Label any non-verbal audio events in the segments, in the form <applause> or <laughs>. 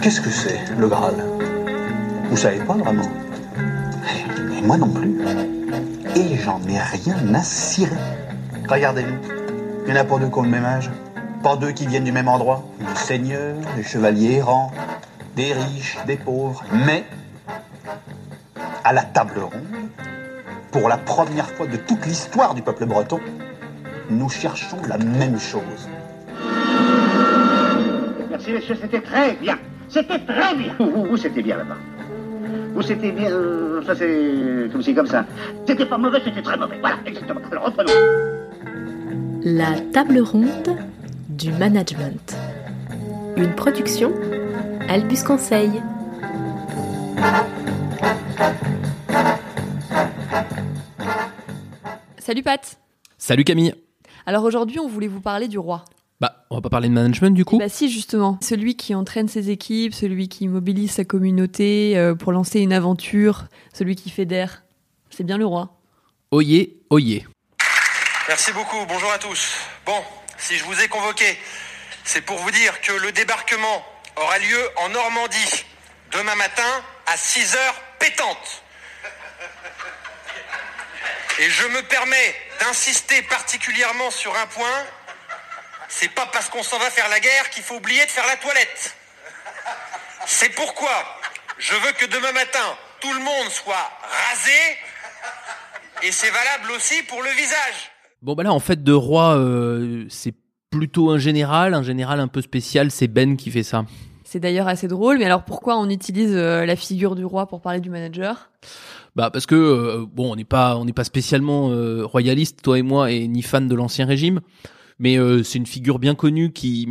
Qu'est-ce que c'est, le Graal? Vous savez pas vraiment? Et moi non plus. Et j'en ai rien à cirer. Regardez-nous. Il y en a pas deux qui ont le même âge. Pas deux qui viennent du même endroit. Des seigneurs, des chevaliers errants, des riches, des pauvres. Mais, à la table ronde, pour la première fois de toute l'histoire du peuple breton, nous cherchons la même chose. Merci, monsieur, c'était très bien. C'était très bien. Vous, vous, c'était bien là-bas. Vous, c'était bien. Ça, c'est comme si, comme ça. C'était pas mauvais, c'était très mauvais. Voilà, exactement. Alors, reprenons. La table ronde du management. Une production Albus Conseil. Salut Pat Salut Camille. Alors aujourd'hui, on voulait vous parler du roi. Bah, on va pas parler de management du coup. Bah si, justement. Celui qui entraîne ses équipes, celui qui mobilise sa communauté euh, pour lancer une aventure, celui qui fédère. C'est bien le roi. Oyez, oyez. Merci beaucoup, bonjour à tous. Bon, si je vous ai convoqué, c'est pour vous dire que le débarquement aura lieu en Normandie demain matin à 6 heures pétantes. Et je me permets d'insister particulièrement sur un point. C'est pas parce qu'on s'en va faire la guerre qu'il faut oublier de faire la toilette. C'est pourquoi je veux que demain matin, tout le monde soit rasé. Et c'est valable aussi pour le visage. Bon bah là en fait de roi euh, c'est plutôt un général, un général un peu spécial, c'est Ben qui fait ça. C'est d'ailleurs assez drôle, mais alors pourquoi on utilise euh, la figure du roi pour parler du manager? Bah parce que euh, bon on n'est pas on n'est pas spécialement euh, royaliste toi et moi et ni fan de l'ancien régime. Mais euh, c'est une figure bien connue qui,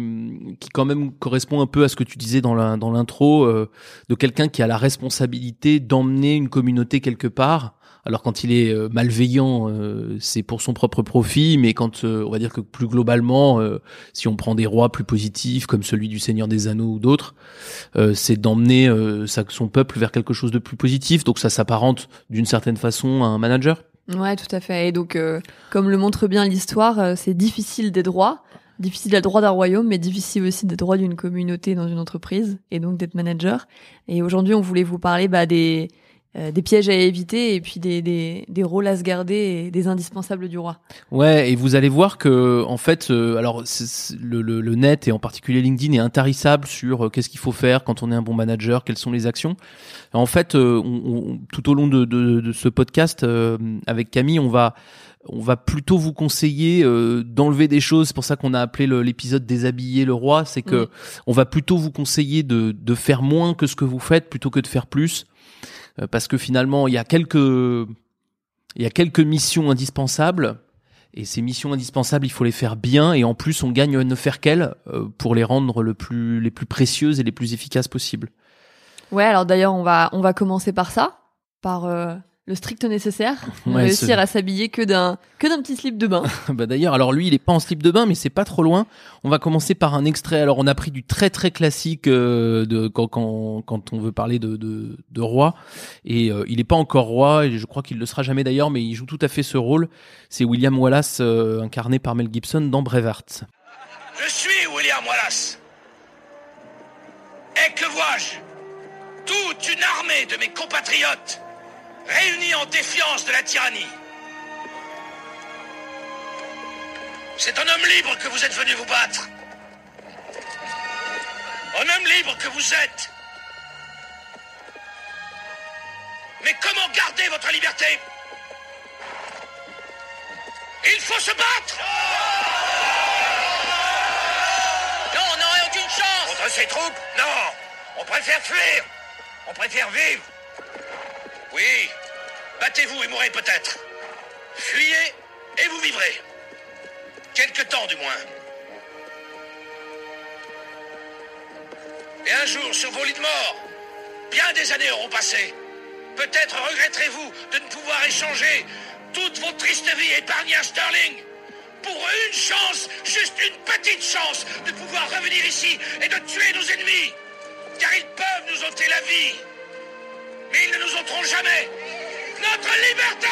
qui quand même correspond un peu à ce que tu disais dans la, dans l'intro, euh, de quelqu'un qui a la responsabilité d'emmener une communauté quelque part. Alors quand il est euh, malveillant, c'est pour son propre profit, mais quand on va dire que plus globalement, si on prend des rois plus positifs comme celui du Seigneur des Anneaux ou d'autres, c'est d'emmener son peuple vers quelque chose de plus positif. Donc ça s'apparente d'une certaine façon à un manager. Ouais, tout à fait. Et donc, euh, comme le montre bien l'histoire, euh, c'est difficile d'être roi, difficile d'être roi d'un royaume, mais difficile aussi d'être roi d'une communauté dans une entreprise, et donc d'être manager. Et aujourd'hui, on voulait vous parler bah, des, euh, des pièges à éviter et puis des, des, des rôles à se garder et des indispensables du roi. Ouais, et vous allez voir que en fait, euh, alors le, le- le net et en particulier LinkedIn est intarissable sur euh, qu'est-ce qu'il faut faire quand on est un bon manager, quelles sont les actions. En fait, euh, on- on- tout au long de, de- de ce podcast euh, avec Camille, on va on va plutôt vous conseiller euh, d'enlever des choses. C'est pour ça qu'on a appelé l'épisode déshabiller le roi. C'est que on va plutôt vous conseiller de, de faire moins que ce que vous faites plutôt que de faire plus, parce que finalement il y a quelques il y a quelques missions indispensables. Et ces missions indispensables, il faut les faire bien. Et en plus, on gagne à ne faire qu'elles euh, pour les rendre le plus, les plus précieuses et les plus efficaces possibles. Ouais, alors d'ailleurs, on va, on va commencer par ça, par euh, le strict nécessaire, <laughs> Ouais, réussir c'est- à s'habiller que d'un que d'un petit slip de bain. <laughs> bah D'ailleurs, alors lui, il est pas en slip de bain, mais c'est pas trop loin. On va commencer par un extrait. Alors, on a pris du très très classique euh, de quand, quand, quand on veut parler de, de, de roi. Et euh, il est pas encore roi, et je crois qu'il le sera jamais d'ailleurs, mais il joue tout à fait ce rôle. C'est William Wallace, euh, incarné par Mel Gibson dans Braveheart. Je suis William Wallace. Et que vois-je? Toute une armée de mes compatriotes réunis en défiance de la tyrannie. C'est un homme libre que vous êtes venu vous battre. Un homme libre que vous êtes. Mais comment garder votre liberté? Il faut se battre! Non, on n'aurait aucune chance. Contre ces troupes? Non. On préfère fuir. On préfère vivre Oui, battez-vous et mourrez peut-être. Fuyez et vous vivrez. Quelque temps du moins. Et un jour, sur vos lits de mort, bien des années auront passé. Peut-être regretterez-vous de ne pouvoir échanger toute votre triste vie épargnée à Sterling pour une chance, juste une petite chance, de pouvoir revenir ici et de tuer nos ennemis. Car il jamais notre liberté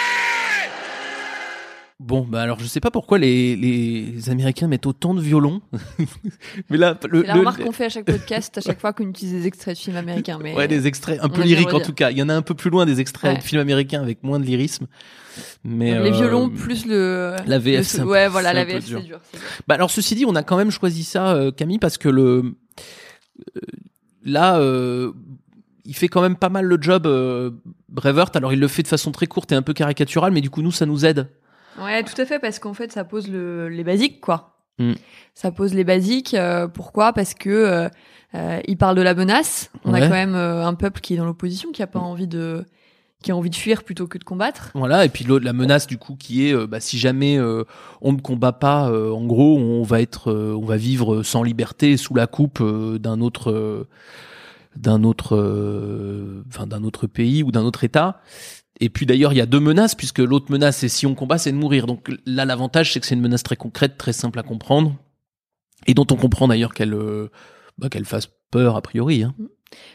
Bon, bah alors je sais pas pourquoi les, les Américains mettent autant de violons. <laughs> mais là, le, C'est la le- remarque qu'on fait à chaque podcast, à chaque fois qu'on utilise des extraits de films américains. Mais ouais, des extraits un peu lyriques en tout cas. Il y en a un peu plus loin des extraits Ouais. de films américains avec moins de lyrisme. Mais les euh, violons plus le. la VF, le- ouais, voilà, la VF, c'est dur. Bah alors ceci dit, on a quand même choisi ça, euh, Camille, parce que le euh, là, euh, il fait quand même pas mal le job, euh, Brevert. Alors il le fait de façon très courte et un peu caricaturale, mais du coup nous ça nous aide. Ouais, tout à fait, parce qu'en fait, ça pose le, les basiques, quoi. Mm. Ça pose les basiques. euh, pourquoi? Parce que euh, euh, il parle de la menace. On a quand même euh, un peuple qui est dans l'opposition, qui a pas envie de, qui a envie de fuir plutôt que de combattre. Voilà, et puis l'autre, la menace du coup qui est, euh, bah, si jamais euh, on ne combat pas, euh, en gros, on va être, euh, on va vivre sans liberté sous la coupe d'un autre, euh, d'un autre, euh, enfin d'un autre pays ou d'un autre État. Et puis d'ailleurs, il y a deux menaces puisque l'autre menace, c'est si on combat, c'est de mourir. Donc là, l'avantage, c'est que c'est une menace très concrète, très simple à comprendre, et dont on comprend d'ailleurs qu'elle, euh, bah, qu'elle fasse peur a priori. Hein.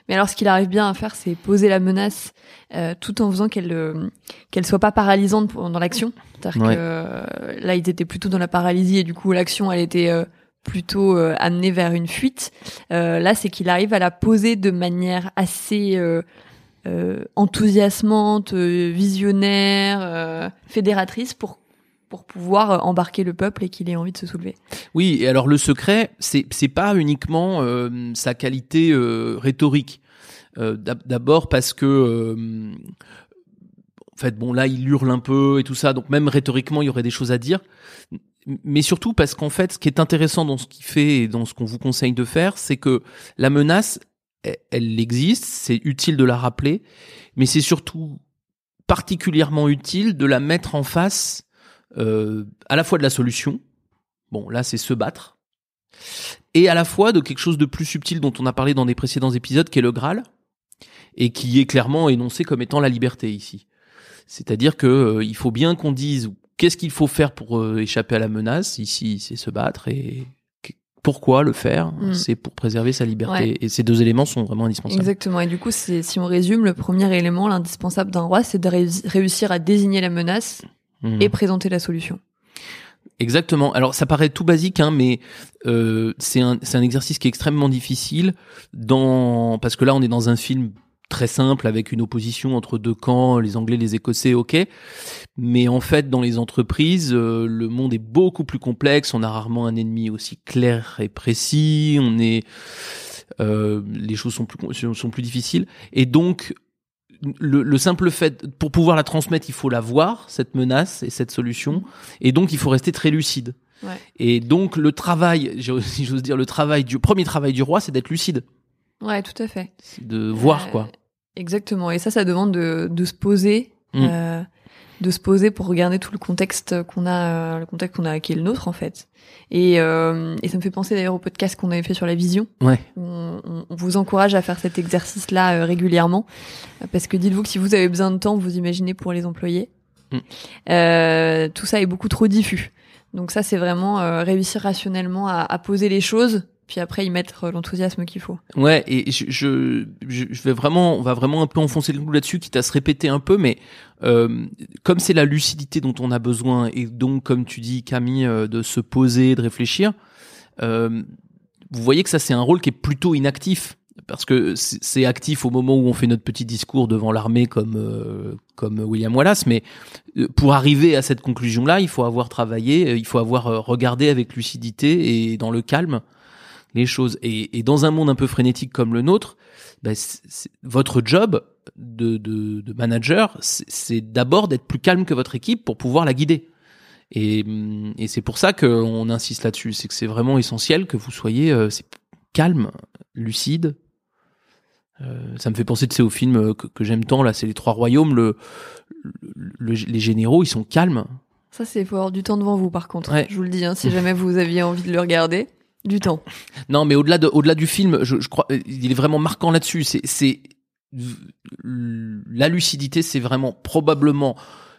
Mais alors, ce qu'il arrive bien à faire, c'est poser la menace euh, tout en faisant qu'elle euh, qu'elle soit pas paralysante pour- dans l'action. C'est-à-dire Ouais. que euh, là, ils étaient plutôt dans la paralysie et du coup, l'action, elle était euh, plutôt euh, amenée vers une fuite. Euh, là, c'est qu'il arrive à la poser de manière assez euh, enthousiasmante, visionnaire, fédératrice pour pour pouvoir embarquer le peuple et qu'il ait envie de se soulever. Oui, et alors le secret, c'est c'est pas uniquement sa qualité rhétorique. D'ab- D'abord parce que, en fait, bon là, il hurle un peu et tout ça, donc même rhétoriquement, il y aurait des choses à dire. Mais surtout parce qu'en fait, ce qui est intéressant dans ce qu'il fait et dans ce qu'on vous conseille de faire, c'est que la menace, elle, elle existe, c'est utile de la rappeler, mais c'est surtout particulièrement utile de la mettre en face euh, à la fois de la solution, bon là c'est se battre, et à la fois de quelque chose de plus subtil dont on a parlé dans des précédents épisodes, qui est le Graal, et qui est clairement énoncé comme étant la liberté ici. C'est-à-dire que euh, il faut bien qu'on dise qu'est-ce qu'il faut faire pour euh, échapper à la menace. Ici, c'est se battre et qu- pourquoi le faire? Mm. C'est pour préserver sa liberté. Ouais. Et ces deux éléments sont vraiment indispensables. Exactement. Et du coup, si on résume, le premier élément, l'indispensable d'un roi, c'est de réussir à désigner la menace Mhm. et présenter la solution. Exactement. Alors ça paraît tout basique, hein, mais euh, c'est un, c'est un exercice qui est extrêmement difficile dans parce que là on est dans un film très simple avec une opposition entre deux camps, les Anglais, les Écossais, ok. Mais en fait, dans les entreprises, euh, le monde est beaucoup plus complexe. On a rarement un ennemi aussi clair et précis. On est, euh, les choses sont plus sont plus difficiles. Et donc, le, le simple fait, pour pouvoir la transmettre, il faut la voir cette menace et cette solution. Et donc, il faut rester très lucide. Ouais. Et donc, le travail, si j'ose dire, le travail du premier travail du roi, c'est d'être lucide, Ouais, tout à fait. de voir Euh, quoi. Exactement. Et ça, ça demande de, de se poser, Mm. euh, de se poser pour regarder tout le contexte qu'on a, euh, le contexte qu'on a, qui est le nôtre en fait. Et, euh, et ça me fait penser d'ailleurs au podcast qu'on avait fait sur la vision. Ouais. On, on- on vous encourage à faire cet exercice-là euh, régulièrement, parce que dites-vous que si vous avez besoin de temps, vous imaginez pour les employés. Mm. Euh, tout ça est beaucoup trop diffus. Donc ça, c'est vraiment réussir rationnellement à, à poser les choses, puis après y mettre l'enthousiasme qu'il faut. Ouais, et je, je, je vais vraiment, on va vraiment un peu enfoncer le clou là-dessus, quitte à se répéter un peu, mais euh, comme c'est la lucidité dont on a besoin, et donc comme tu dis Camille, euh, de se poser, de réfléchir, euh, vous voyez que ça c'est un rôle qui est plutôt inactif. Parce que c'est actif au moment où on fait notre petit discours devant l'armée comme euh, comme William Wallace, mais euh, pour arriver à cette conclusion-là, il faut avoir travaillé, il faut avoir regardé avec lucidité et dans le calme les choses. Et, et dans un monde un peu frénétique comme le nôtre, ben, votre job de, de, de manager, c'est d'abord d'être plus calme que votre équipe pour pouvoir la guider. Et, hum, et c'est pour ça qu'on insiste là-dessus, c'est que c'est vraiment essentiel que vous soyez euh, calme, lucide. Euh, ça me fait penser sais, au film euh, que, que j'aime tant là, c'est les Trois Royaumes. Le, le- le- les généraux, ils sont calmes. Ça, c'est faut avoir du temps devant vous, par contre. Ouais. Je vous le dis, hein, si jamais vous aviez envie de le regarder, du temps. Non, mais au-delà de, au-delà du film, je, je crois, euh, il est vraiment marquant là-dessus. C'est, c'est la lucidité, c'est vraiment probablement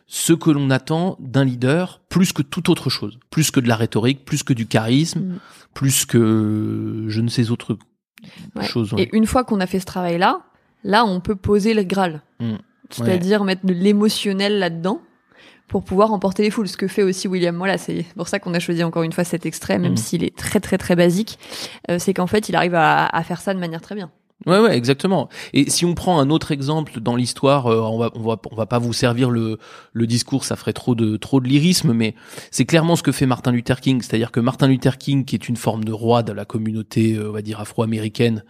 ce que l'on attend d'un leader, plus que toute autre chose, plus que de la rhétorique, plus que du charisme, Mm. plus que je ne sais autre Ouais. chose. ouais. Et une fois qu'on a fait ce travail-là, là, on peut poser le Graal. Mm. c'est-à-dire mettre de l'émotionnel là-dedans pour pouvoir emporter les foules. Ce que fait aussi William Voilà, c'est pour ça qu'on a choisi encore une fois cet extrait, même Mhm. s'il est très très très basique. Euh, c'est qu'en fait, il arrive à, à faire ça de manière très bien. Ouais, ouais, exactement. Et si on prend un autre exemple dans l'histoire, euh, on va, on va, on va pas vous servir le, le discours, ça ferait trop de, trop de lyrisme, mais c'est clairement ce que fait Martin Luther King. C'est-à-dire que Martin Luther King, qui est une forme de roi de la communauté, euh, on va dire afro-américaine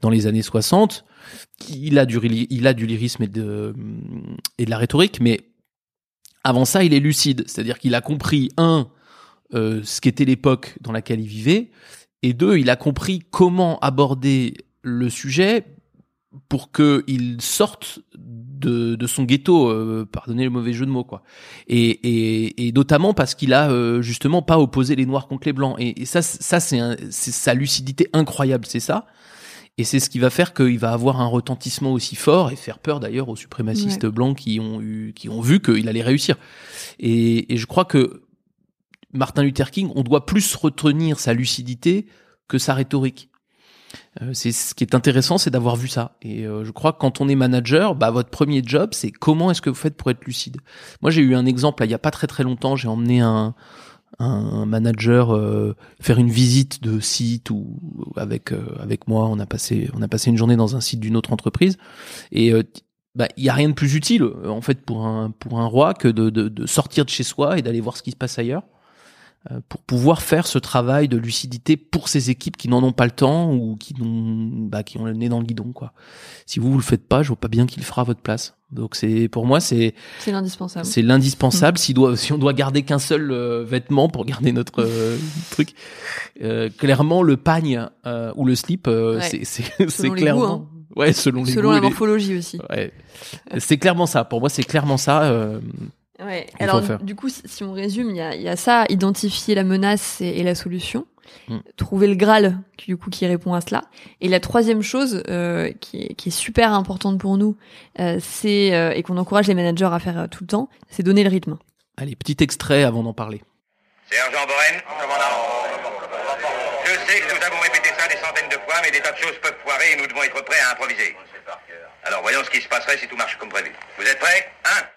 dans les années 60, il a du, il a du lyrisme et de, et de la rhétorique, mais avant ça, il est lucide. C'est-à-dire qu'il a compris un, euh, ce qu'était l'époque dans laquelle il vivait, et deux, il a compris comment aborder le sujet pour que il sorte de, son ghetto, euh, pardonnez le mauvais jeu de mots quoi. Et, notamment parce qu'il a euh, justement pas opposé les noirs contre les blancs. Et, et ça, ça c'est sa lucidité incroyable, c'est ça. Et c'est ce qui va faire qu'il va avoir un retentissement aussi fort et faire peur d'ailleurs aux suprémacistes blancs qui ont eu, qui ont vu qu'il allait réussir. Et, et je crois que Martin Luther King, on doit plus retenir sa lucidité que sa rhétorique. Euh, c'est ce qui est intéressant, c'est d'avoir vu ça. Et euh, je crois que quand on est manager, bah, votre premier job, c'est comment est-ce que vous faites pour être lucide? Moi, j'ai eu un exemple là, il y a pas très très longtemps. J'ai emmené un, un manager euh, faire une visite de site ou avec euh, avec moi. On a passé on a passé une journée dans un site d'une autre entreprise. Et euh, bah, il y a rien de plus utile en fait pour un pour un roi que de, de, sortir de chez soi et d'aller voir ce qui se passe ailleurs pour pouvoir faire ce travail de lucidité pour ces équipes qui n'en ont pas le temps ou qui n'ont bah, qui ont le nez dans le guidon quoi. Si vous vous le faites pas, je vois pas bien qui le fera à votre place. Donc c'est pour moi c'est C'est l'indispensable. c'est l'indispensable <laughs> si doit si on doit garder qu'un seul euh, vêtement pour garder notre euh, <laughs> truc. Euh, clairement le pagne euh, ou le slip euh, Ouais. c'est c'est <laughs> clairement goûts, ouais selon les Selon goûts la les- morphologie aussi. Ouais. C'est clairement ça. Pour moi, c'est clairement ça. Ouais. Alors, du coup, si on résume, il y a, il y a ça, identifier la menace et, et la solution, Mm. trouver le Graal, qui, du coup, qui répond à cela. Et la troisième chose euh, qui, est, qui est super importante pour nous, euh, c'est euh, et qu'on encourage les managers à faire euh, tout le temps, c'est donner le rythme. Allez, petit extrait avant d'en parler. Sergent Boren Je sais que nous avons répété ça des centaines de fois, mais des tas de choses peuvent foirer et nous devons être prêts à improviser. Alors voyons ce qui se passerait si tout marche comme prévu. Vous êtes prêts? Un.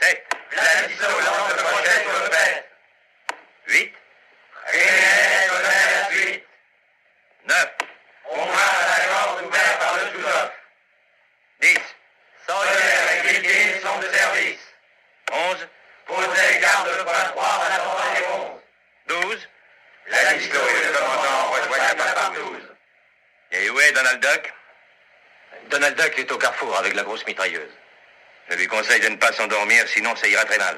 Sept. La lance le crochet sur le père. Huit. Rien connaît la suite. Neuf. On va à la corde ouverte par le sous-off. Dix. Sawyer et Gilkin sont de service. Onze. Posez garde le point 3 en attendant les réponses. Douze. La disco et le commandant rejoignent la partouze. Et où est Donald Duck Donald Duck est au carrefour avec la grosse mitrailleuse. Je lui conseille de ne pas s'endormir, sinon ça ira très mal.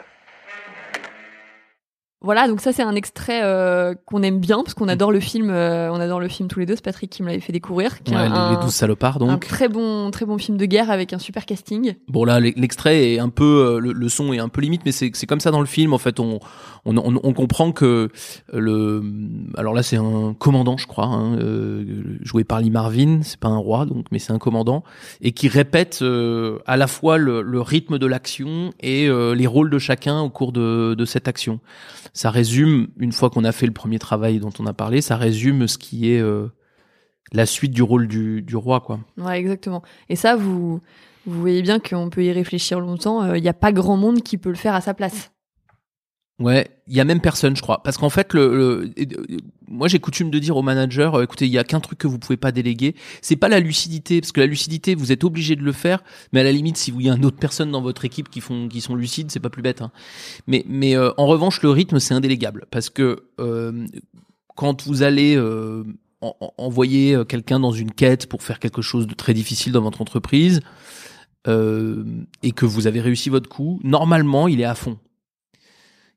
Voilà, donc ça c'est un extrait euh, qu'on aime bien parce qu'on adore le film, euh, on adore le film tous les deux. C'est Patrick qui me l'avait fait découvrir. qui est Ouais, les- un, les douze salopards, un donc. très bon, très bon film de guerre avec un super casting. Bon là, l'e- l'extrait est un peu, euh, le, le son est un peu limite, mais c'est c'est comme ça dans le film. En fait, on on, comprend que le, alors là, c'est un commandant, je crois, hein, euh, joué par Lee Marvin. C'est pas un roi, donc, mais c'est un commandant et qui répète euh, à la fois le, rythme de l'action et euh, les rôles de chacun au cours de, cette action. Ça résume, une fois qu'on a fait le premier travail dont on a parlé, ça résume ce qui est euh, la suite du rôle du, roi, quoi. Ouais, exactement. Et ça, vous, vous voyez bien qu'on peut y réfléchir longtemps. euh, Il n'y a pas grand monde qui peut le faire à sa place. Ouais, il y a même personne, je crois, parce qu'en fait, le, le- moi j'ai coutume de dire aux managers, euh, écoutez, il y a qu'un truc que vous pouvez pas déléguer, c'est pas la lucidité, parce que la lucidité, vous êtes obligé de le faire, mais à la limite, si vous y a une autre personne dans votre équipe qui font, qui sont lucides, c'est pas plus bête. Hein. Mais, mais euh, en revanche, le rythme, c'est indélégable, parce que euh, quand vous allez euh, en- envoyer euh, quelqu'un dans une quête pour faire quelque chose de très difficile dans votre entreprise, euh, et que vous avez réussi votre coup, normalement, il est à fond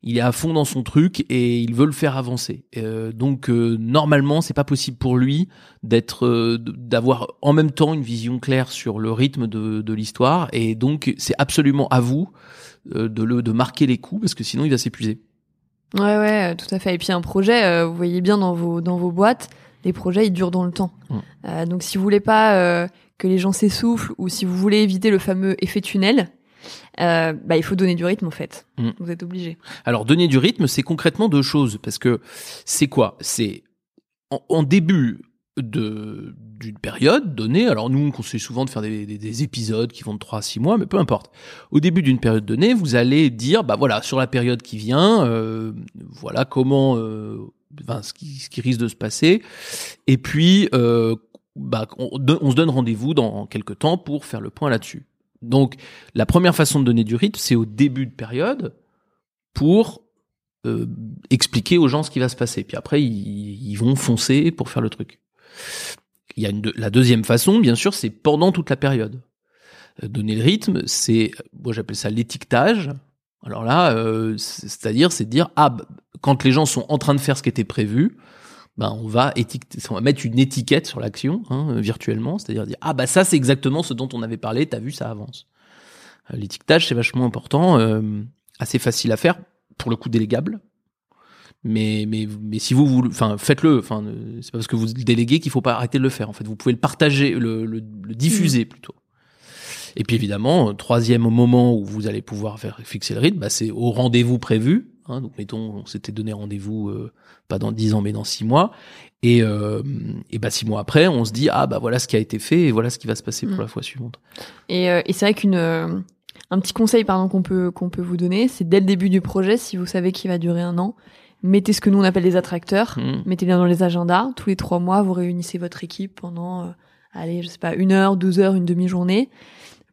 il est à fond dans son truc et il veut le faire avancer. Euh, donc euh, normalement, c'est pas possible pour lui d'être, euh, d'avoir en même temps une vision claire sur le rythme de, de l'histoire. Et donc c'est absolument à vous de le de marquer les coups parce que sinon il va s'épuiser. Ouais, ouais, tout à fait. Et puis un projet, vous voyez bien dans vos dans vos boîtes, les projets ils durent dans le temps. Donc si vous voulez pas que les gens s'essoufflent ou si vous voulez éviter le fameux effet tunnel, euh, bah il faut donner du rythme en fait. Mm. Vous êtes obligé. Alors donner du rythme, c'est concrètement deux choses parce que c'est quoi? C'est en, en début de d'une période donnée. Alors nous, on conseille souvent de faire des, des- des épisodes qui vont de 3 à 6 mois, mais peu importe. Au début d'une période donnée, vous allez dire, bah voilà, sur la période qui vient, euh, voilà comment, euh, enfin, ce qui, ce qui risque de se passer. Et puis, euh, bah, on, on se donne rendez-vous dans quelques temps pour faire le point là-dessus. Donc, la première façon de donner du rythme, c'est au début de période pour euh, expliquer aux gens ce qui va se passer. Puis après, ils, vont foncer pour faire le truc. Il y a une la deuxième façon, bien sûr, c'est pendant toute la période. Euh, Donner le rythme, c'est, moi j'appelle ça l'étiquetage. Alors là, euh, c'est- c'est-à-dire, c'est de dire, ah, quand les gens sont en train de faire ce qui était prévu, ben on va étiqueter, on va mettre une étiquette sur l'action hein, virtuellement, c'est-à-dire dire, ah bah ça c'est exactement ce dont on avait parlé, t'as vu, ça avance. Euh, L'étiquetage c'est vachement important, euh, assez facile à faire, pour le coup délégable. Mais, mais, mais si vous voulez, enfin, faites-le. Enfin, c'est pas parce que vous le déléguez qu'il faut pas arrêter de le faire. En fait, vous pouvez le partager, le, le, le diffuser plutôt. Et puis évidemment, euh, troisième moment où vous allez pouvoir faire fixer le rythme, bah, c'est au rendez-vous prévu. Hein, donc mettons, on s'était donné rendez-vous euh, pas dans dix ans mais dans six mois. Et, euh, et bah six mois après, on se dit ah bah voilà ce qui a été fait et voilà ce qui va se passer pour Mm. la fois suivante. Et, euh, et c'est vrai qu'une un petit conseil pardon qu'on peut qu'on peut vous donner, c'est dès le début du projet, si vous savez qu'il va durer un an, mettez ce que nous on appelle des attracteurs. Mm. Mettez bien dans les agendas. Tous les trois mois, vous réunissez votre équipe pendant, allez, je sais pas, une heure, deux heures, une demi-journée,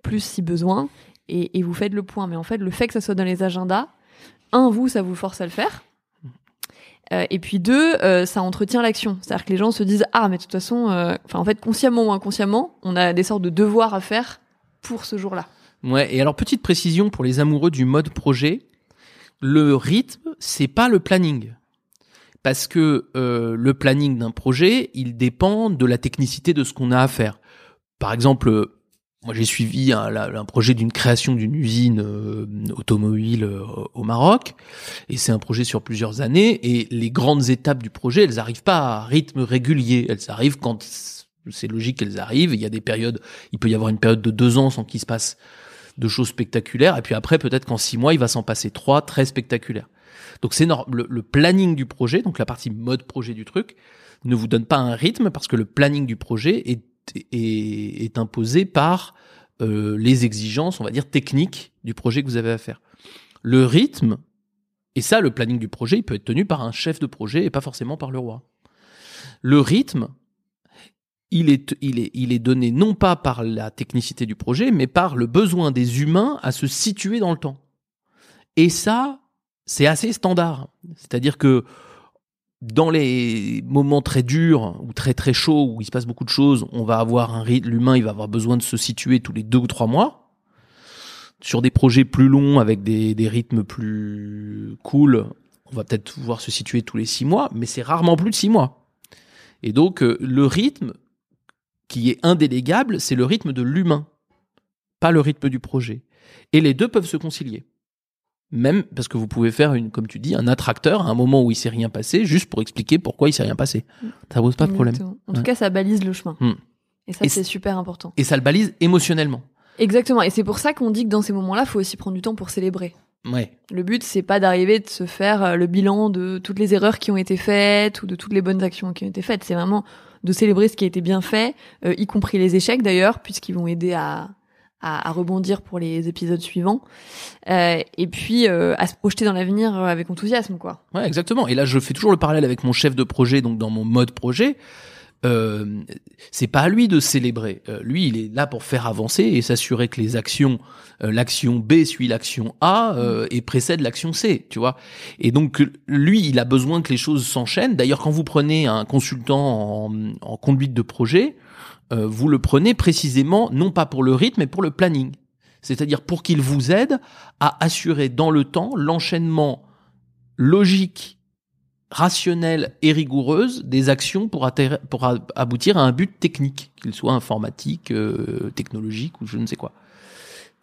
plus si besoin, et, et vous faites le point. Mais en fait, le fait que ça soit dans les agendas, un, vous, ça vous force à le faire. Euh, et puis deux, euh, ça entretient l'action. C'est-à-dire que les gens se disent ah mais de toute façon, euh, enfin en fait consciemment ou inconsciemment, on a des sortes de devoirs à faire pour ce jour-là. Ouais, et alors petite précision pour les amoureux du mode projet, le rythme, c'est pas le planning. Parce que le planning d'un projet, il dépend de la technicité de ce qu'on a à faire. Par exemple, moi j'ai suivi un, projet d'une création d'une usine euh, automobile euh, au Maroc, et c'est un projet sur plusieurs années, et les grandes étapes du projet, elles arrivent pas à rythme régulier, elles arrivent quand c'est logique qu'elles arrivent, il y a des périodes, il peut y avoir une période de deux ans sans qu'il se passe de choses spectaculaires. Et puis après, peut-être qu'en six mois, il va s'en passer trois très spectaculaires. Donc c'est le, le planning du projet, donc la partie mode projet du truc, ne vous donne pas un rythme parce que le planning du projet est, est, imposé par euh, les exigences, on va dire, techniques du projet que vous avez à faire. Le rythme, et ça, le planning du projet, il peut être tenu par un chef de projet et pas forcément par le roi. Le rythme, il est, il est, il est donné non pas par la technicité du projet, mais par le besoin des humains à se situer dans le temps. Et ça, c'est assez standard. C'est-à-dire que dans les moments très durs ou très très chauds où il se passe beaucoup de choses, on va avoir un rythme, l'humain, il va avoir besoin de se situer tous les deux ou trois mois. Sur des projets plus longs avec des, des rythmes plus cool, on va peut-être pouvoir se situer tous les six mois, mais c'est rarement plus de six mois. Et donc, euh, le rythme qui est indélégable, c'est le rythme de l'humain, pas le rythme du projet. Et les deux peuvent se concilier. Même parce que vous pouvez faire, une, comme tu dis, un attracteur à un moment où il s'est rien passé, juste pour expliquer pourquoi il s'est rien passé. Ça pose pas de problème. Exactement. En tout cas, ça balise le chemin. Hmm. Et ça, c'est- super important. Et ça le balise émotionnellement. Exactement. Et c'est pour ça qu'on dit que dans ces moments-là, faut aussi prendre du temps pour célébrer. Ouais. Le but, c'est pas d'arriver de se faire euh, le bilan de toutes les erreurs qui ont été faites ou de toutes les bonnes actions qui ont été faites. C'est vraiment de célébrer ce qui a été bien fait, euh, y compris les échecs d'ailleurs, puisqu'ils vont aider à, à, à rebondir pour les épisodes suivants. Euh, et puis euh, à se projeter dans l'avenir euh, avec enthousiasme, quoi. Ouais, exactement. Et là, je fais toujours le parallèle avec mon chef de projet, donc dans mon mode projet. Euh, c'est pas à lui de célébrer. Euh, lui, il est là pour faire avancer et s'assurer que les actions, euh, l'action B suit l'action A euh, et précède l'action C, tu vois. Et donc lui, il a besoin que les choses s'enchaînent. D'ailleurs, quand vous prenez un consultant en, en conduite de projet, euh, vous le prenez précisément non pas pour le rythme, mais pour le planning. C'est-à-dire pour qu'il vous aide à assurer dans le temps l'enchaînement logique, rationnelle et rigoureuse des actions pour, aboutir à un but technique, qu'il soit informatique, euh, technologique ou je ne sais quoi.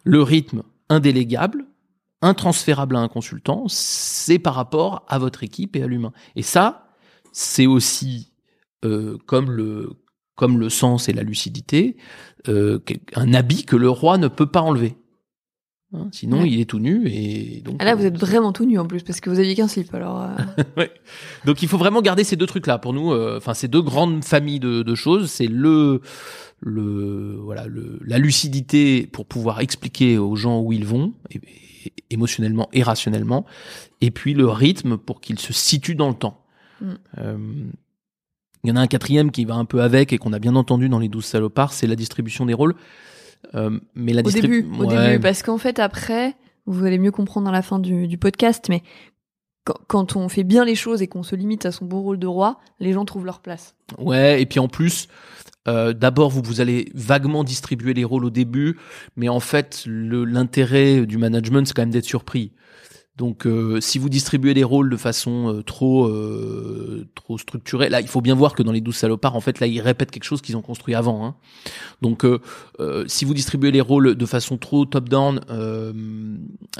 Le rythme indélégable, intransférable à un consultant, c'est par rapport à votre équipe et à l'humain. Et ça, c'est aussi euh, comme le comme le sens et la lucidité, euh, un habit que le roi ne peut pas enlever. Hein, sinon, Ouais. il est tout nu et donc. Ah là, euh, vous êtes vraiment tout nu en plus parce que vous aviez qu'un slip. Alors, euh, <laughs> Ouais. Donc il faut vraiment garder ces deux trucs-là pour nous. euh, Enfin, ces deux grandes familles de, de choses, c'est le le voilà le la lucidité pour pouvoir expliquer aux gens où ils vont et- et- émotionnellement et rationnellement, et puis le rythme pour qu'ils se situent dans le temps. Mm. Euh, il y en a un quatrième qui va un peu avec et qu'on a bien entendu dans les douze salopards, c'est la distribution des rôles. Euh, mais la au début, au début, parce qu'en fait après, vous allez mieux comprendre à la fin du, du podcast, mais quand, quand on fait bien les choses et qu'on se limite à son beau rôle de roi, les gens trouvent leur place. Ouais, et puis en plus, euh, d'abord, vous, vous allez vaguement distribuer les rôles au début, mais en fait, l'intérêt du management, c'est quand même d'être surpris. Donc, euh, si vous distribuez les rôles de façon euh, trop euh, trop structurée, là, il faut bien voir que dans les douze salopards, en fait, là, ils répètent quelque chose qu'ils ont construit avant. Hein. Donc, euh, euh, si vous distribuez les rôles de façon trop top-down, euh,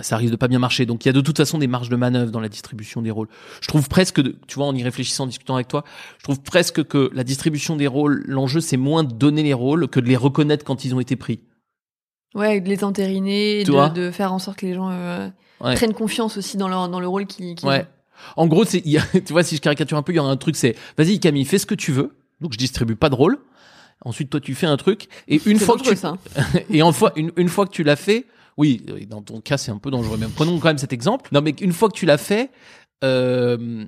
ça risque de pas bien marcher. Donc, il y a de toute façon des marges de manœuvre dans la distribution des rôles. Je trouve presque, de- tu vois, en y réfléchissant, en discutant avec toi, je trouve presque que la distribution des rôles, l'enjeu, c'est moins de donner les rôles que de les reconnaître quand ils ont été pris. Ouais, de les entériner, de, de faire en sorte que les gens euh, Ouais. prennent confiance aussi dans, leur, dans le rôle qu'ils qu'ils Ouais. En gros, c'est, a- <laughs> tu vois, si je caricature un peu, il y aura un truc, c'est, vas-y Camille, fais ce que tu veux. Donc, je distribue pas de rôle. Ensuite, toi, tu fais un truc. Et <laughs> une fois que tu, ça. <laughs> et en fois, une, une fois que tu l'as fait, oui, dans ton cas, c'est un peu dangereux. Mais prenons quand même cet exemple. Non, mais une fois que tu l'as fait, euh,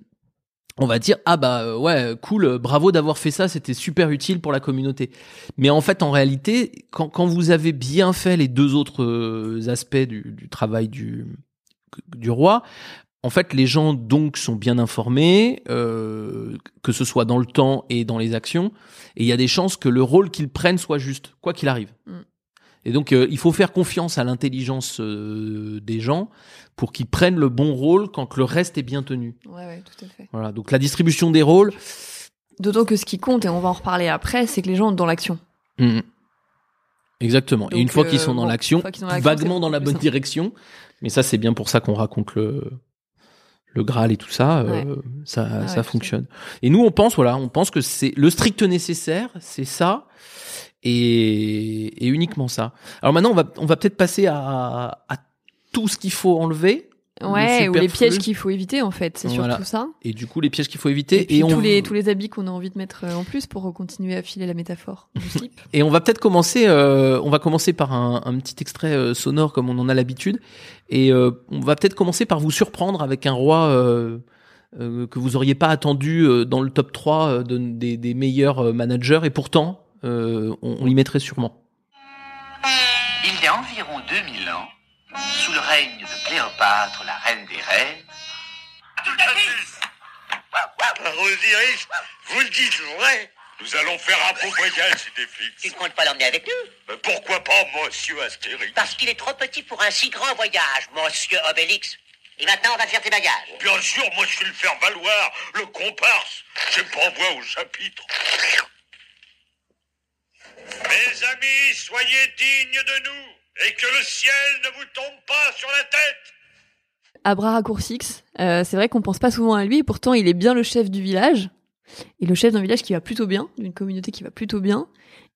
on va dire ah bah euh, ouais cool bravo d'avoir fait ça c'était super utile pour la communauté mais en fait en réalité quand, quand vous avez bien fait les deux autres euh, aspects du, du travail du du roi en fait les gens donc sont bien informés euh, que ce soit dans le temps et dans les actions et il y a des chances que le rôle qu'ils prennent soit juste quoi qu'il arrive Mm. et donc euh, il faut faire confiance à l'intelligence euh, des gens pour qu'ils prennent le bon rôle quand le reste est bien tenu Ouais, ouais, tout à fait. voilà, donc la distribution des rôles. D'autant que ce qui compte, et on va en reparler après, c'est que les gens sont dans l'action. Mhm. Exactement. et une fois euh, qu'ils sont dans bon, l'action, vaguement dans la bonne simple. direction. Mais ça, c'est bien pour ça qu'on raconte le le Graal et tout ça. euh, ça, Ah ça fonctionne. Et nous, on pense, voilà, on pense que c'est le strict nécessaire, c'est ça. Et, et uniquement ça. Alors maintenant, on va, on va peut-être passer à, à tout ce qu'il faut enlever. Ouais, Le ou les pièges qu'il faut éviter, en fait. C'est Voilà. surtout ça. Et du coup, les pièges qu'il faut éviter. Et puis on, tous, les, tous les habits qu'on a envie de mettre euh, en plus pour continuer à filer la métaphore du <laughs> slip. Et on va peut-être commencer, euh, on va commencer par un, un petit extrait euh, sonore comme on en a l'habitude, et euh, on va peut-être commencer par vous surprendre avec un roi euh, euh, que vous auriez pas attendu euh, dans le top 3 euh, de- des, des meilleurs euh, managers, et pourtant euh, on, on l'y mettrait sûrement. Il y a environ 2000 ans, sous le règne de Cléopâtre, la reine des reines, Osiris, vous le dites vrai Nous allons faire un beau voyage, Idéfix. Tu ne comptes pas l'emmener avec nous Mais pourquoi pas Monsieur Astérix? Parce qu'il est trop petit pour un si grand voyage, monsieur Obélix. Et maintenant, on va faire tes bagages. Bien sûr, moi je suis le faire valoir, le comparse. J'ai pas voix au chapitre. Mes amis, soyez dignes de nous et que le ciel ne vous tombe pas sur la tête. À bras raccourcix, euh, c'est vrai qu'on pense pas souvent à lui, et pourtant il est bien le chef du village. Et le chef d'un village qui va plutôt bien, d'une communauté qui va plutôt bien,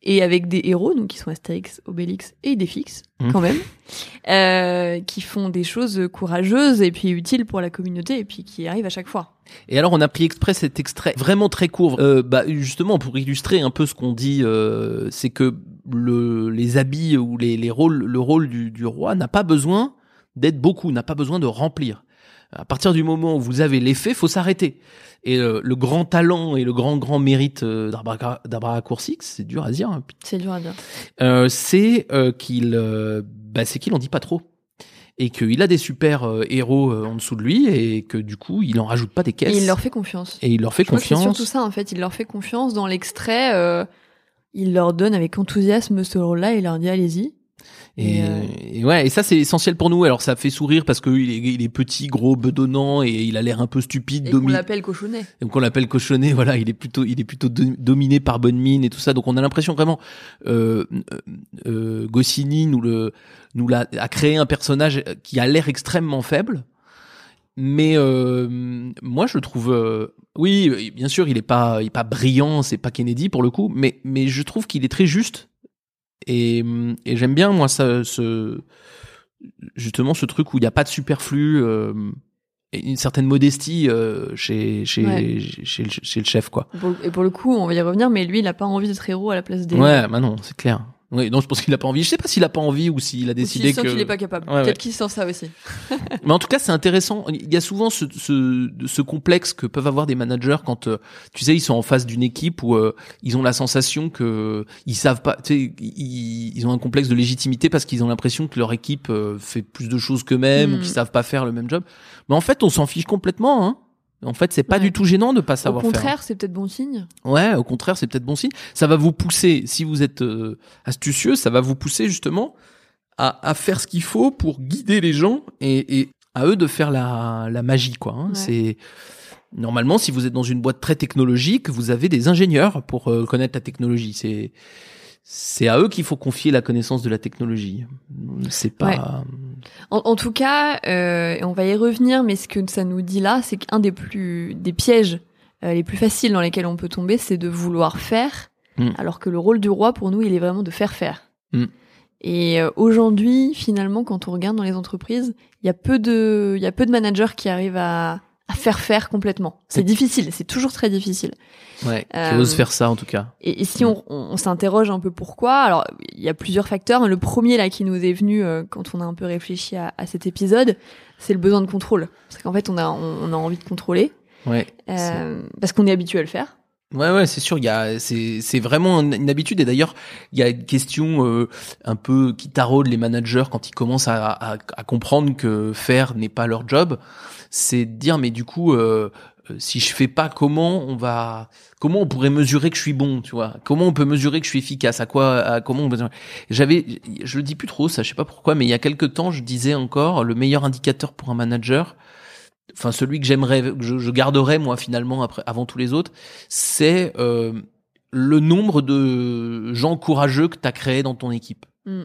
et avec des héros, donc qui sont Astérix, Obélix et Idéfix, Mhm. quand même, euh, qui font des choses courageuses et puis utiles pour la communauté, et puis qui arrivent à chaque fois. Et alors on a pris exprès cet extrait vraiment très court, euh, bah, justement pour illustrer un peu ce qu'on dit, euh, c'est que le, les habits ou les, les rôles, le rôle du, du roi n'a pas besoin d'être beaucoup, n'a pas besoin de remplir. À partir du moment où vous avez l'effet, faut s'arrêter. Et euh, le grand talent et le grand grand mérite euh, d'Abra- d'Abracoursix, c'est dur à dire, hein, C'est dur à dire. euh, c'est euh, qu'il euh, bah, c'est qu'il en dit pas trop et qu'il a des super héros en dessous de lui et que du coup il en rajoute pas des caisses Et il leur fait confiance. et il leur fait Je que c'est confiance surtout ça, en fait. Il leur fait confiance dans l'extrait. Il leur donne avec enthousiasme ce rôle-là et il leur dit allez-y. Et, Et, euh, et ouais, et ça c'est essentiel pour nous. Alors ça fait sourire parce que il est, il est petit, gros, bedonnant et il a l'air un peu stupide. Et qu'on domi- l'appelle cochonnet. donc on l'appelle cochonnet. Voilà, il est plutôt, il est plutôt do- dominé par bonne mine et tout ça. Donc on a l'impression vraiment, euh, euh, Goscinny nous le, nous l'a a créé un personnage qui a l'air extrêmement faible. Mais euh, moi je trouve, euh, oui, bien sûr, il est pas, il est pas brillant, c'est pas Kennedy pour le coup, mais mais je trouve qu'il est très juste et, et j'aime bien moi ça, ce justement ce truc où il n'y a pas de superflu. Euh, et une certaine modestie euh, chez chez, Ouais. chez le, chez le chef quoi. Et pour le coup, on va y revenir, mais lui, il a pas envie d'être héros à la place des. Ouais, bah non, c'est clair. Oui, non, je pense qu'il a pas envie. Je sais pas s'il a pas envie ou s'il a décidé qu'il est pas capable. Ouais, ouais. Peut-être qu'il sent ça aussi. <laughs> Mais en tout cas, c'est intéressant. Il y a souvent ce, ce, ce complexe que peuvent avoir des managers quand, euh, tu sais, ils sont en face d'une équipe où euh, ils ont la sensation que ils savent pas. Tu sais, ils, ils ont un complexe de légitimité parce qu'ils ont l'impression que leur équipe euh, fait plus de choses qu'eux-mêmes Mm. ou qu'ils savent pas faire le même job. Mais en fait, on s'en fiche complètement. Hein. En fait, c'est pas Ouais. du tout gênant de pas Au savoir faire. contraire, c'est peut-être bon signe. Ouais, au contraire, c'est peut-être bon signe. Ça va vous pousser, si vous êtes euh, astucieux, ça va vous pousser justement à, à faire ce qu'il faut pour guider les gens et, et à eux de faire la, la magie, quoi. hein. Ouais. C'est normalement, si vous êtes dans une boîte très technologique, vous avez des ingénieurs pour euh, connaître la technologie. C'est c'est à eux qu'il faut confier la connaissance de la technologie. C'est pas. Ouais. En, en tout cas, euh, on va y revenir, mais ce que ça nous dit là, c'est qu'un des plus des pièges euh, les plus faciles dans lesquels on peut tomber, c'est de vouloir faire, Mm. alors que le rôle du roi pour nous, il est vraiment de faire faire. Mm. Et euh, aujourd'hui, finalement, quand on regarde dans les entreprises, il y a peu de, il y a peu de managers qui arrivent à, à faire faire complètement. C'est difficile, c'est toujours très difficile. Ouais, qui Euh, faire ça en tout cas. Et, et si on, on, on s'interroge un peu pourquoi, alors il y a plusieurs facteurs. Le premier là qui nous est venu euh, quand on a un peu réfléchi à, à cet épisode, c'est le besoin de contrôle. Parce qu'en fait, on a, on, on a envie de contrôler Ouais. euh, parce qu'on est habitué à le faire. Ouais, ouais, c'est sûr. Il y a, c'est, c'est vraiment une, habitude. Et d'ailleurs, il y a une question euh, un peu qui taraude les managers quand ils commencent à, à, à comprendre que faire n'est pas leur job. C'est de dire, mais du coup, euh, euh, si je fais pas, comment on va, comment on pourrait mesurer que je suis bon, tu vois? Comment on peut mesurer que je suis efficace? À quoi à Comment on peut... J'avais, je le dis plus trop, ça, je sais pas pourquoi, mais il y a quelque temps, je disais encore, le meilleur indicateur pour un manager, enfin celui que j'aimerais, que je, je garderais moi finalement après, avant tous les autres, c'est euh, le nombre de gens courageux que tu as créé dans ton équipe. Mm.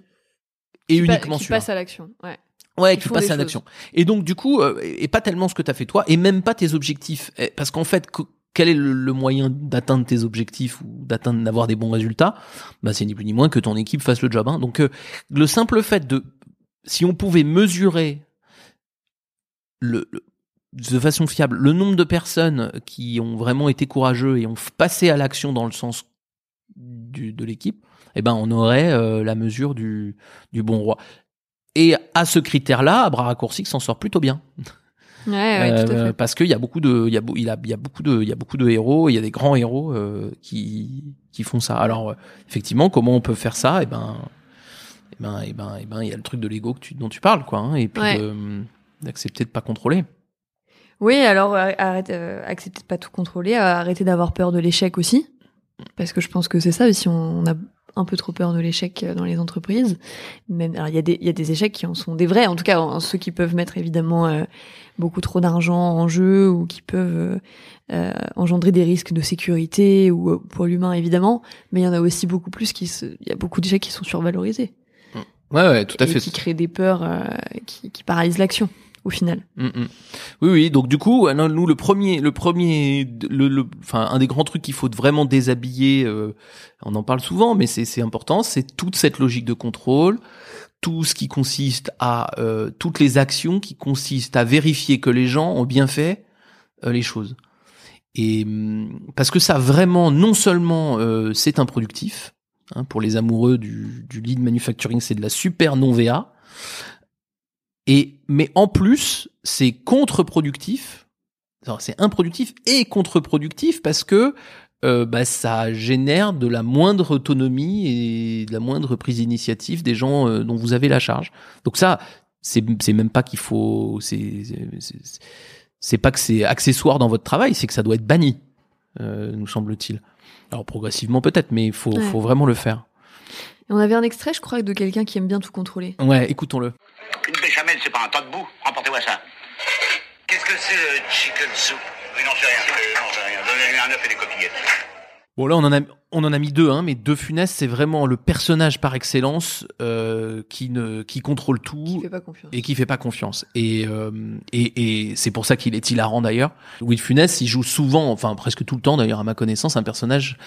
Et Qui pa- uniquement qui celui-là. passe à l'action. Ouais. Ouais, qui tu font passes des à l'action. Et donc du coup, euh, et pas tellement ce que tu as fait toi, et même pas tes objectifs. Parce qu'en fait, que- quel est le, le moyen d'atteindre tes objectifs ou d'atteindre d'avoir des bons résultats? Bah, C'est ni plus ni moins que ton équipe fasse le job. Hein. Donc euh, le simple fait de, si on pouvait mesurer le, le- de façon fiable le nombre de personnes qui ont vraiment été courageux et ont passé à l'action dans le sens du, de l'équipe, eh ben on aurait euh, la mesure du, du bon roi. Et à ce critère-là, bras raccourcis, s'en sort plutôt bien. Ouais, ouais, tout à Euh, fait. parce qu'il y a beaucoup de, il y a, il a, il y a beaucoup de, il y a beaucoup de héros, il y a des grands héros euh, qui, qui font ça. Alors euh, effectivement, comment on peut faire ça? Eh ben, eh ben, eh ben, eh ben, il y a le truc de l'ego que tu, dont tu parles, quoi. hein, et puis Ouais. de- d'accepter de pas contrôler. Oui, alors euh, arrête, euh, acceptez de pas tout contrôler, euh, arrêtez d'avoir peur de l'échec aussi, parce que je pense que c'est ça aussi. On, on a un peu trop peur de l'échec euh, dans les entreprises. Même, alors il y a des, il y a des échecs qui en sont des vrais, en tout cas en- ceux qui peuvent mettre évidemment euh, beaucoup trop d'argent en jeu ou qui peuvent euh, engendrer des risques de sécurité ou pour l'humain évidemment. Mais il y en a aussi beaucoup plus qui, il y a beaucoup d'échecs qui sont survalorisés Ouais, ouais, tout à et fait. qui créent des peurs euh, qui, qui paralysent l'action au final. Mm, mm. Oui, oui. Donc du coup, euh, nous le premier, le premier, le, enfin un des grands trucs qu'il faut vraiment déshabiller. euh, on en parle souvent, mais c'est important. C'est toute cette logique de contrôle, tout ce qui consiste à euh, toutes les actions qui consistent à vérifier que les gens ont bien fait euh, les choses. Et hum, parce que ça vraiment, non seulement c'est improductif. hein, pour les amoureux du, du lead manufacturing, c'est de la super non VA. Et mais en plus, c'est contre-productif. C'est improductif et contre-productif parce que euh, bah, ça génère de la moindre autonomie et de la moindre prise d'initiative des gens euh, dont vous avez la charge. Donc ça, c'est même pas qu'il faut, c'est pas que c'est accessoire dans votre travail, c'est que ça doit être banni, euh, nous semble-t-il. Alors progressivement peut-être, mais il faut Ouais. faut vraiment le faire. Et on avait un extrait, je crois, de quelqu'un qui aime bien tout contrôler. Ouais, écoutons-le. Une béchamel, c'est pas un tas de boue. Rapportez-moi ça. Qu'est-ce que c'est le chicken soup? Oui, non, c'est rien. Euh, non, c'est rien. Donnez-lui un œuf et des coquillettes. Bon là on en a on en a mis deux hein, mais deux Funès c'est vraiment le personnage par excellence euh, qui ne qui contrôle tout Qui fait pas confiance. et qui fait pas confiance et euh, et, et c'est pour ça qu'il est hilarant d'ailleurs. Louis de Funès il joue souvent enfin presque tout le temps d'ailleurs à ma connaissance un personnage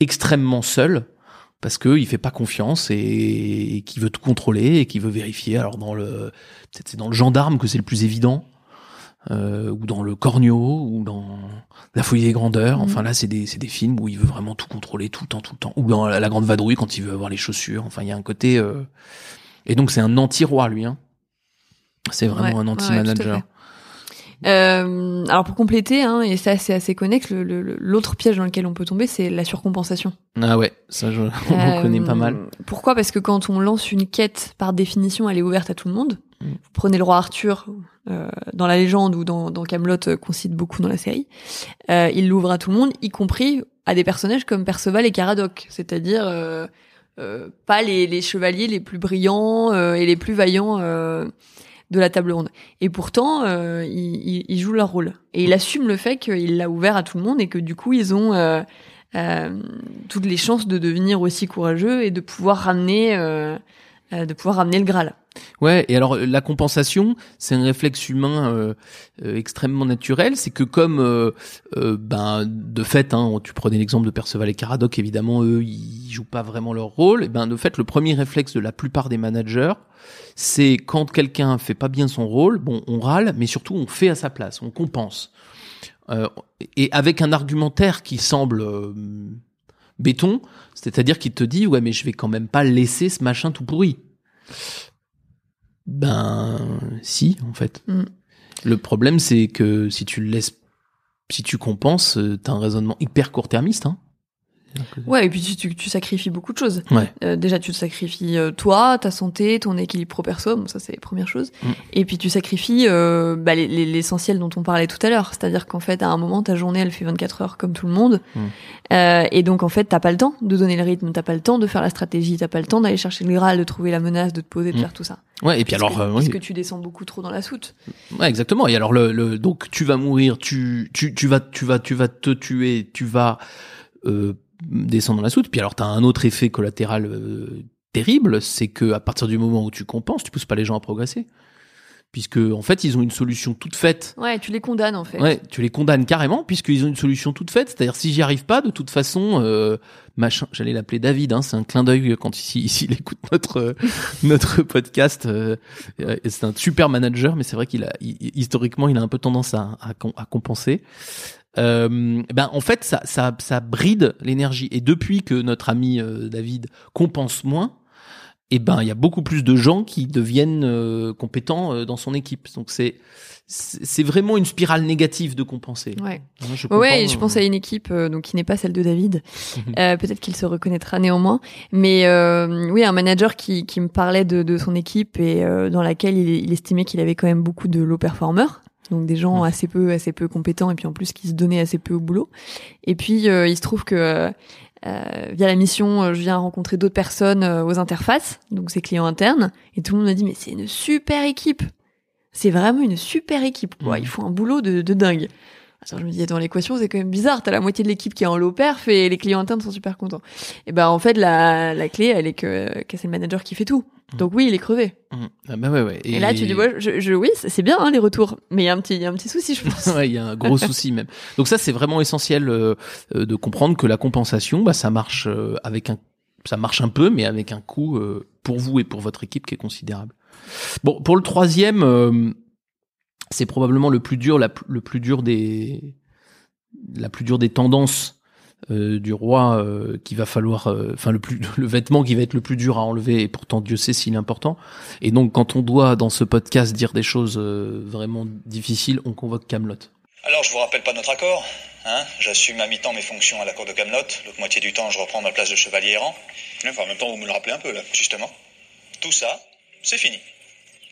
extrêmement seul parce que il fait pas confiance et, et qui veut tout contrôler et qui veut vérifier alors dans le peut-être c'est dans le gendarme que c'est le plus évident euh, ou dans le Cornio, ou dans La Folie des Grandeurs. Mhm. Enfin là, c'est des, c'est des films où il veut vraiment tout contrôler tout le temps, tout le temps. Ou dans La, Grande Vadrouille quand il veut avoir les chaussures. Enfin, il y a un côté. euh, Et donc c'est un anti-roi lui. Hein. C'est vraiment Ouais, un anti-manager. Euh, alors pour compléter, hein, et ça c'est assez connexe, le- le- le- l'autre piège dans lequel on peut tomber, c'est la surcompensation. ah ouais, ça je, <laughs> on Euh, connaît pas mal. Pourquoi? Parce que quand on lance une quête, par définition, elle est ouverte à tout le monde. Mm. Vous prenez le roi Arthur euh, dans la légende ou dans, dans Camelot euh, qu'on cite beaucoup dans la série. Il l'ouvre à tout le monde, y compris à des personnages comme Perceval et Caradoc, c'est-à-dire pas les, les chevaliers les plus brillants et les plus vaillants de la table ronde. Et pourtant, euh, ils, ils- jouent leur rôle. Et il assume le fait qu'il l'a ouvert à tout le monde et que du coup, ils ont euh, euh, toutes les chances de devenir aussi courageux et de pouvoir ramener, euh, euh, de pouvoir ramener le Graal. Ouais, et alors la compensation, c'est un réflexe humain euh, euh, extrêmement naturel. C'est que comme, euh, euh, ben, de fait, hein, tu prenais l'exemple de Perceval et Caradoc, évidemment, eux, ils jouent pas vraiment leur rôle. Et ben, de fait, le premier réflexe de la plupart des managers, c'est quand quelqu'un fait pas bien son rôle, bon, on râle, mais surtout on fait à sa place, on compense. Euh, et avec un argumentaire qui semble euh, béton, c'est-à-dire qu'il te dit, ouais, mais je vais quand même pas laisser ce machin tout pourri. Ben, si, en fait. Mm. Le problème, c'est que si tu le laisses, si tu compenses, euh, t'as un raisonnement hyper court-termiste, hein. Ouais, et puis tu, tu, tu sacrifies beaucoup de choses. Ouais. Euh, déjà, tu te sacrifies euh, toi, ta santé, ton équilibre pro-perso, bon, ça c'est la première chose. Mm. Et puis tu sacrifies euh, bah, les- les- l'essentiel dont on parlait tout à l'heure, c'est-à-dire qu'en fait, à un moment, ta journée, elle fait 24 heures comme tout le monde. Mm. Euh, et donc, en fait, t'as pas le temps de donner le rythme, t'as pas le temps de faire la stratégie, t'as pas le temps d'aller chercher le Graal, de trouver la menace, de te poser, de Mm. faire tout ça. Ouais, et puis Parce alors, que, euh, parce oui. que tu descends beaucoup trop dans la soute. Ouais, exactement. Et alors le, le donc tu vas mourir, tu tu tu vas tu vas tu vas te tuer, tu vas euh, descendre dans la soute. Puis alors t'as un autre effet collatéral euh, terrible, c'est que à partir du moment où tu compenses, tu pousses pas les gens à progresser, puisque en fait ils ont une solution toute faite. Ouais, tu les condamnes en fait. Ouais, tu les condamnes carrément puisqu'ils ont une solution toute faite. C'est-à-dire si j'y arrive pas, de toute façon, euh, machin, j'allais l'appeler David. Hein, c'est un clin d'œil quand ici, ici il écoute notre euh, <laughs> notre podcast. euh, c'est un super manager, mais c'est vrai qu'il a il- historiquement il a un peu tendance à à, à compenser. Euh, ben en fait ça ça ça bride l'énergie et depuis que notre ami euh, David compense moins eh ben il y a beaucoup plus de gens qui deviennent euh, compétents dans son équipe donc c'est c'est vraiment une spirale négative de compenser Ouais. Je Ouais, ouais, comprends, et je pense à une équipe donc qui n'est pas celle de David. <laughs> Peut-être qu'il se reconnaîtra néanmoins. Mais oui, un manager qui, qui me parlait de, de son équipe et dans laquelle il, il estimait qu'il avait quand même beaucoup de low performers. Donc des gens assez peu assez peu compétents et puis en plus qui se donnaient assez peu au boulot. Et puis euh, il se trouve que euh, via la mission, euh, je viens rencontrer d'autres personnes euh, aux interfaces, donc ses clients internes, et tout le monde m'a dit mais c'est une super équipe. C'est vraiment une super équipe. Quoi. Mhm. Ils font un boulot de, de dingue. Alors je me dis dans l'équation c'est quand même bizarre. T'as la moitié de l'équipe qui est en low perf et les clients internes sont super contents. Et ben en fait la, la clé elle est que, que c'est le manager qui fait tout. Donc oui il est crevé. Mhm. Ah bah ouais, ouais. Et, là tu dis ouais, je, je- oui c'est bien hein, les retours, mais il y a un petit il y a un petit souci je <laughs> pense. Ouais, il y a un gros <laughs> souci même. Donc ça, c'est vraiment essentiel euh, de comprendre que la compensation, bah, ça marche euh, avec un, ça marche un peu, mais avec un coût euh, pour vous et pour votre équipe qui est considérable. Bon, pour le troisième, euh, c'est probablement le plus dur, la, le plus dur des, la plus dure des tendances euh, du roi euh, qu'il va falloir, euh, enfin le plus, <laughs> le vêtement qui va être le plus dur à enlever. Et pourtant, Dieu sait s'il est important. Et donc, quand on doit dans ce podcast dire des choses euh, vraiment difficiles, on convoque Camelot. Alors, je vous rappelle pas notre accord, hein J'assume à mi-temps mes fonctions à la cour de Camelot. L'autre moitié du temps, je reprends ma place de chevalier errant. Enfin, en même temps, vous me le rappelez un peu, là. Justement. Tout ça, c'est fini.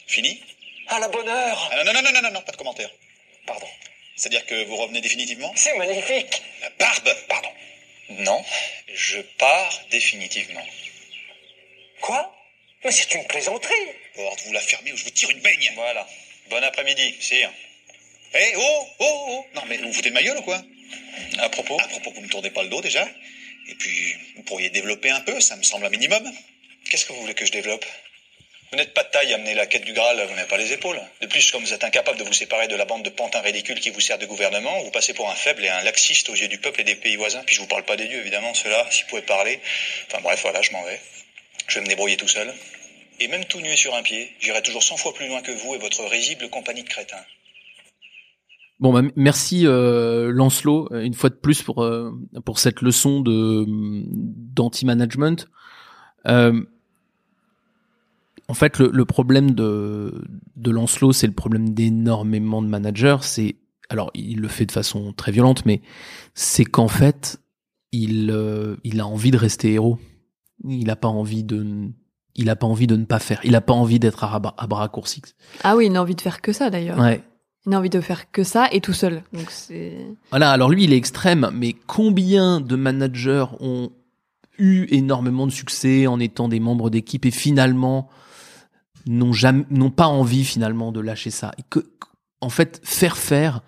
Fini À la bonne heure Ah, non, non, non, non, non, non, pas de commentaire. Pardon. C'est-à-dire que vous revenez définitivement? C'est magnifique La barbe, pardon. Non, je pars définitivement. Quoi? Mais c'est une plaisanterie. Bon, vous la fermez ou je vous tire une baigne. Voilà. Bon après-midi, sire. Eh, oh, oh, oh. Non, mais vous foutez de ma gueule ou quoi? À propos À propos vous me tournez pas le dos déjà. Et puis, vous pourriez développer un peu, ça me semble un minimum. Qu'est-ce que vous voulez que je développe? Vous n'êtes pas de taille à mener la quête du Graal, vous n'avez pas les épaules. De plus, comme vous êtes incapable de vous séparer de la bande de pantins ridicules qui vous sert de gouvernement, vous passez pour un faible et un laxiste aux yeux du peuple et des pays voisins. Puis je vous parle pas des dieux, évidemment, ceux-là, s'ils pouvaient parler. Enfin bref, voilà, je m'en vais. Je vais me débrouiller tout seul. Et même tout nu sur un pied, j'irai toujours 100 fois plus loin que vous et votre risible compagnie de crétins. Bon, bah, merci euh, Lancelot une fois de plus pour euh, pour cette leçon de d'anti-management. Euh, en fait, le, le, problème de de Lancelot, c'est le problème d'énormément de managers. C'est alors il le fait de façon très violente, mais c'est qu'en fait il euh, il a envie de rester héros. Il a pas envie de il a pas envie de ne pas faire. Il a pas envie d'être à, à bras raccourcis. Ah oui, il n'a envie de faire que ça d'ailleurs. Ouais. Il n'a envie de faire que ça et tout seul. Donc c'est. Voilà. Alors lui, il est extrême, mais combien de managers ont eu énormément de succès en étant des membres d'équipe et finalement n'ont jamais, n'ont pas envie finalement de lâcher ça. Et que, en fait, faire faire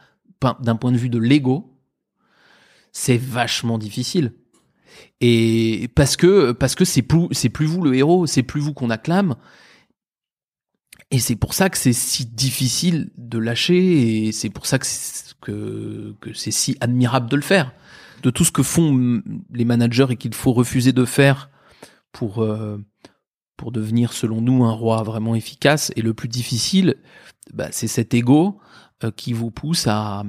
d'un point de vue de l'ego, c'est vachement difficile. Et parce que parce que c'est plus c'est plus vous le héros, c'est plus vous qu'on acclame. Et c'est pour ça que c'est si difficile de lâcher et c'est pour ça que c'est, que, que c'est si admirable de le faire. De tout ce que font les managers et qu'il faut refuser de faire pour euh, pour devenir selon nous un roi vraiment efficace et le plus difficile, bah, c'est cet ego euh, qui vous pousse à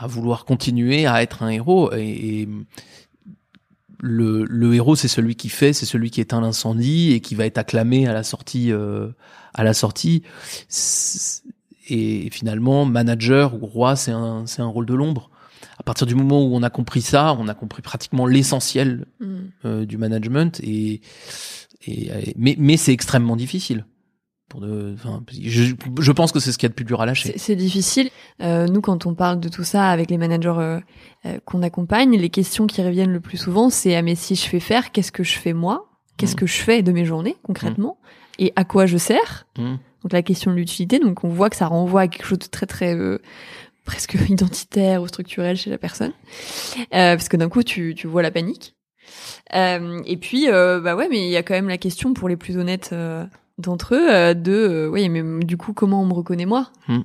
à vouloir continuer à être un héros et, et le, le, héros, c'est celui qui fait, c'est celui qui éteint l'incendie et qui va être acclamé à la sortie. Euh, à la sortie. Et finalement, manager ou roi, c'est un, c'est un rôle de l'ombre. À partir du moment où on a compris ça, on a compris pratiquement l'essentiel mm. euh, du management. Et, et mais, mais c'est extrêmement difficile. Pour de, enfin, je, je, pense que c'est ce qu'il y a de plus dur à lâcher. C'est difficile. Euh, nous, quand on parle de tout ça avec les managers euh, euh, qu'on accompagne, les questions qui reviennent le plus souvent, c'est ah mais si je fais faire, qu'est-ce que je fais moi? Qu'est-ce mm. que je fais de mes journées concrètement? Et à quoi je sers? Mm. Donc la question de l'utilité. Donc on voit que ça renvoie à quelque chose de très très euh, presque <laughs> identitaire ou structurel chez la personne, parce que d'un coup tu tu vois la panique. Et puis bah ouais, mais il y a quand même la question pour les plus honnêtes d'entre eux euh, de euh, oui mais du coup comment on me reconnaît moi? Hmm.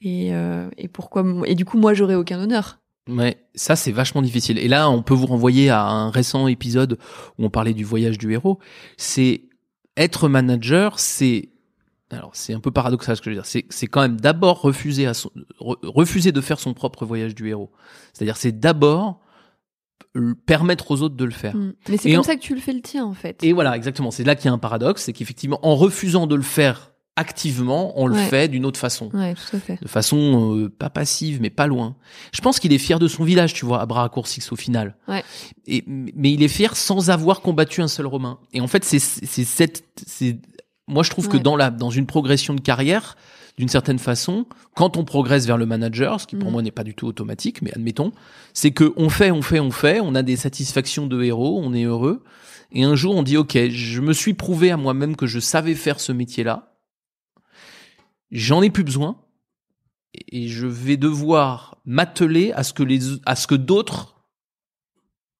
et euh, et pourquoi et du coup moi j'aurais aucun honneur Ouais, ça c'est vachement difficile. Et là, on peut vous renvoyer à un récent épisode où on parlait du voyage du héros. C'est être manager, c'est alors c'est un peu paradoxal ce que je veux dire. C'est c'est quand même d'abord refuser à son, refuser de faire son propre voyage du héros. C'est-à-dire c'est d'abord permettre aux autres de le faire. Mm. Mais c'est comme ça que tu le fais le tien en fait. Et voilà, exactement. C'est là qu'il y a un paradoxe, c'est qu'effectivement, en refusant de le faire activement, on le fait d'une autre façon. Ouais, tout à fait. De façon euh, pas passive, mais pas loin. Je pense qu'il est fier de son village, tu vois, à bras au final. Ouais. Et, mais il est fier sans avoir combattu un seul Romain. Et en fait, c'est c'est cette c'est moi je trouve que dans la dans une progression de carrière, d'une certaine façon, quand on progresse vers le manager, ce qui pour mm. moi n'est pas du tout automatique, mais admettons, c'est que on fait, on fait, on fait, on a des satisfactions de héros, on est heureux, et un jour on dit ok, je me suis prouvé à moi-même que je savais faire ce métier-là, j'en ai plus besoin, et je vais devoir m'atteler à ce que les, à ce que d'autres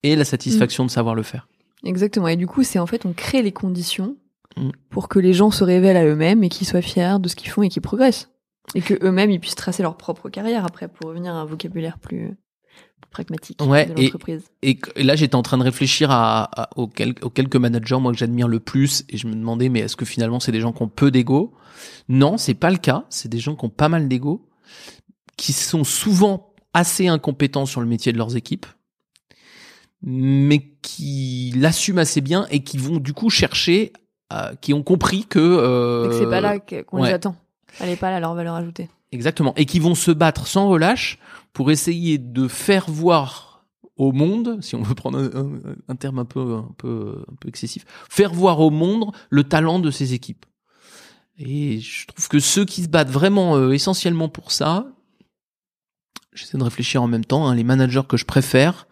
aient la satisfaction de savoir le faire. Exactement. Et du coup, c'est en fait, on crée les conditions Mm. pour que les gens se révèlent à eux-mêmes et qu'ils soient fiers de ce qu'ils font et qu'ils progressent. Et que eux-mêmes, ils puissent tracer leur propre carrière après pour revenir à un vocabulaire plus, pragmatique ouais, de l'entreprise. Et, et, là, j'étais en train de réfléchir à, aux, quelques managers, moi, que j'admire le plus, et je me demandais, mais est-ce que finalement, c'est des gens qui ont peu d'ego? Non, c'est pas le cas. C'est des gens qui ont pas mal d'ego, qui sont souvent assez incompétents sur le métier de leurs équipes, mais qui l'assument assez bien et qui vont du coup chercher qui ont compris que, euh, c'est pas là qu'on les attend. Elle est pas là leur valeur ajoutée. Exactement. Et qui vont se battre sans relâche pour essayer de faire voir au monde, si on veut prendre un, terme un peu, un peu, un peu excessif, faire voir au monde le talent de ces équipes. Et je trouve que ceux qui se battent vraiment euh, essentiellement pour ça, j'essaie de réfléchir en même temps, hein, les managers que je préfère,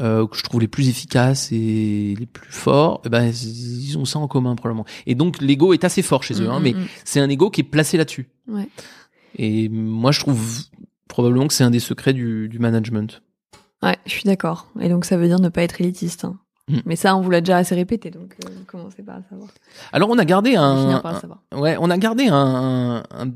euh, que je trouve les plus efficaces et les plus forts, eh ben ils ont ça en commun probablement. Et donc l'ego est assez fort chez eux, hein, Mm, mais mm, mm. c'est un ego qui est placé là-dessus. Ouais. Et moi je trouve probablement que c'est un des secrets du, du management. Ouais, je suis d'accord. Et donc ça veut dire ne pas être élitiste. hein. Mm. Mais ça, on vous l'a déjà assez répété, donc euh, commencez par le savoir. Alors on a gardé un, ouais, on a gardé un, un,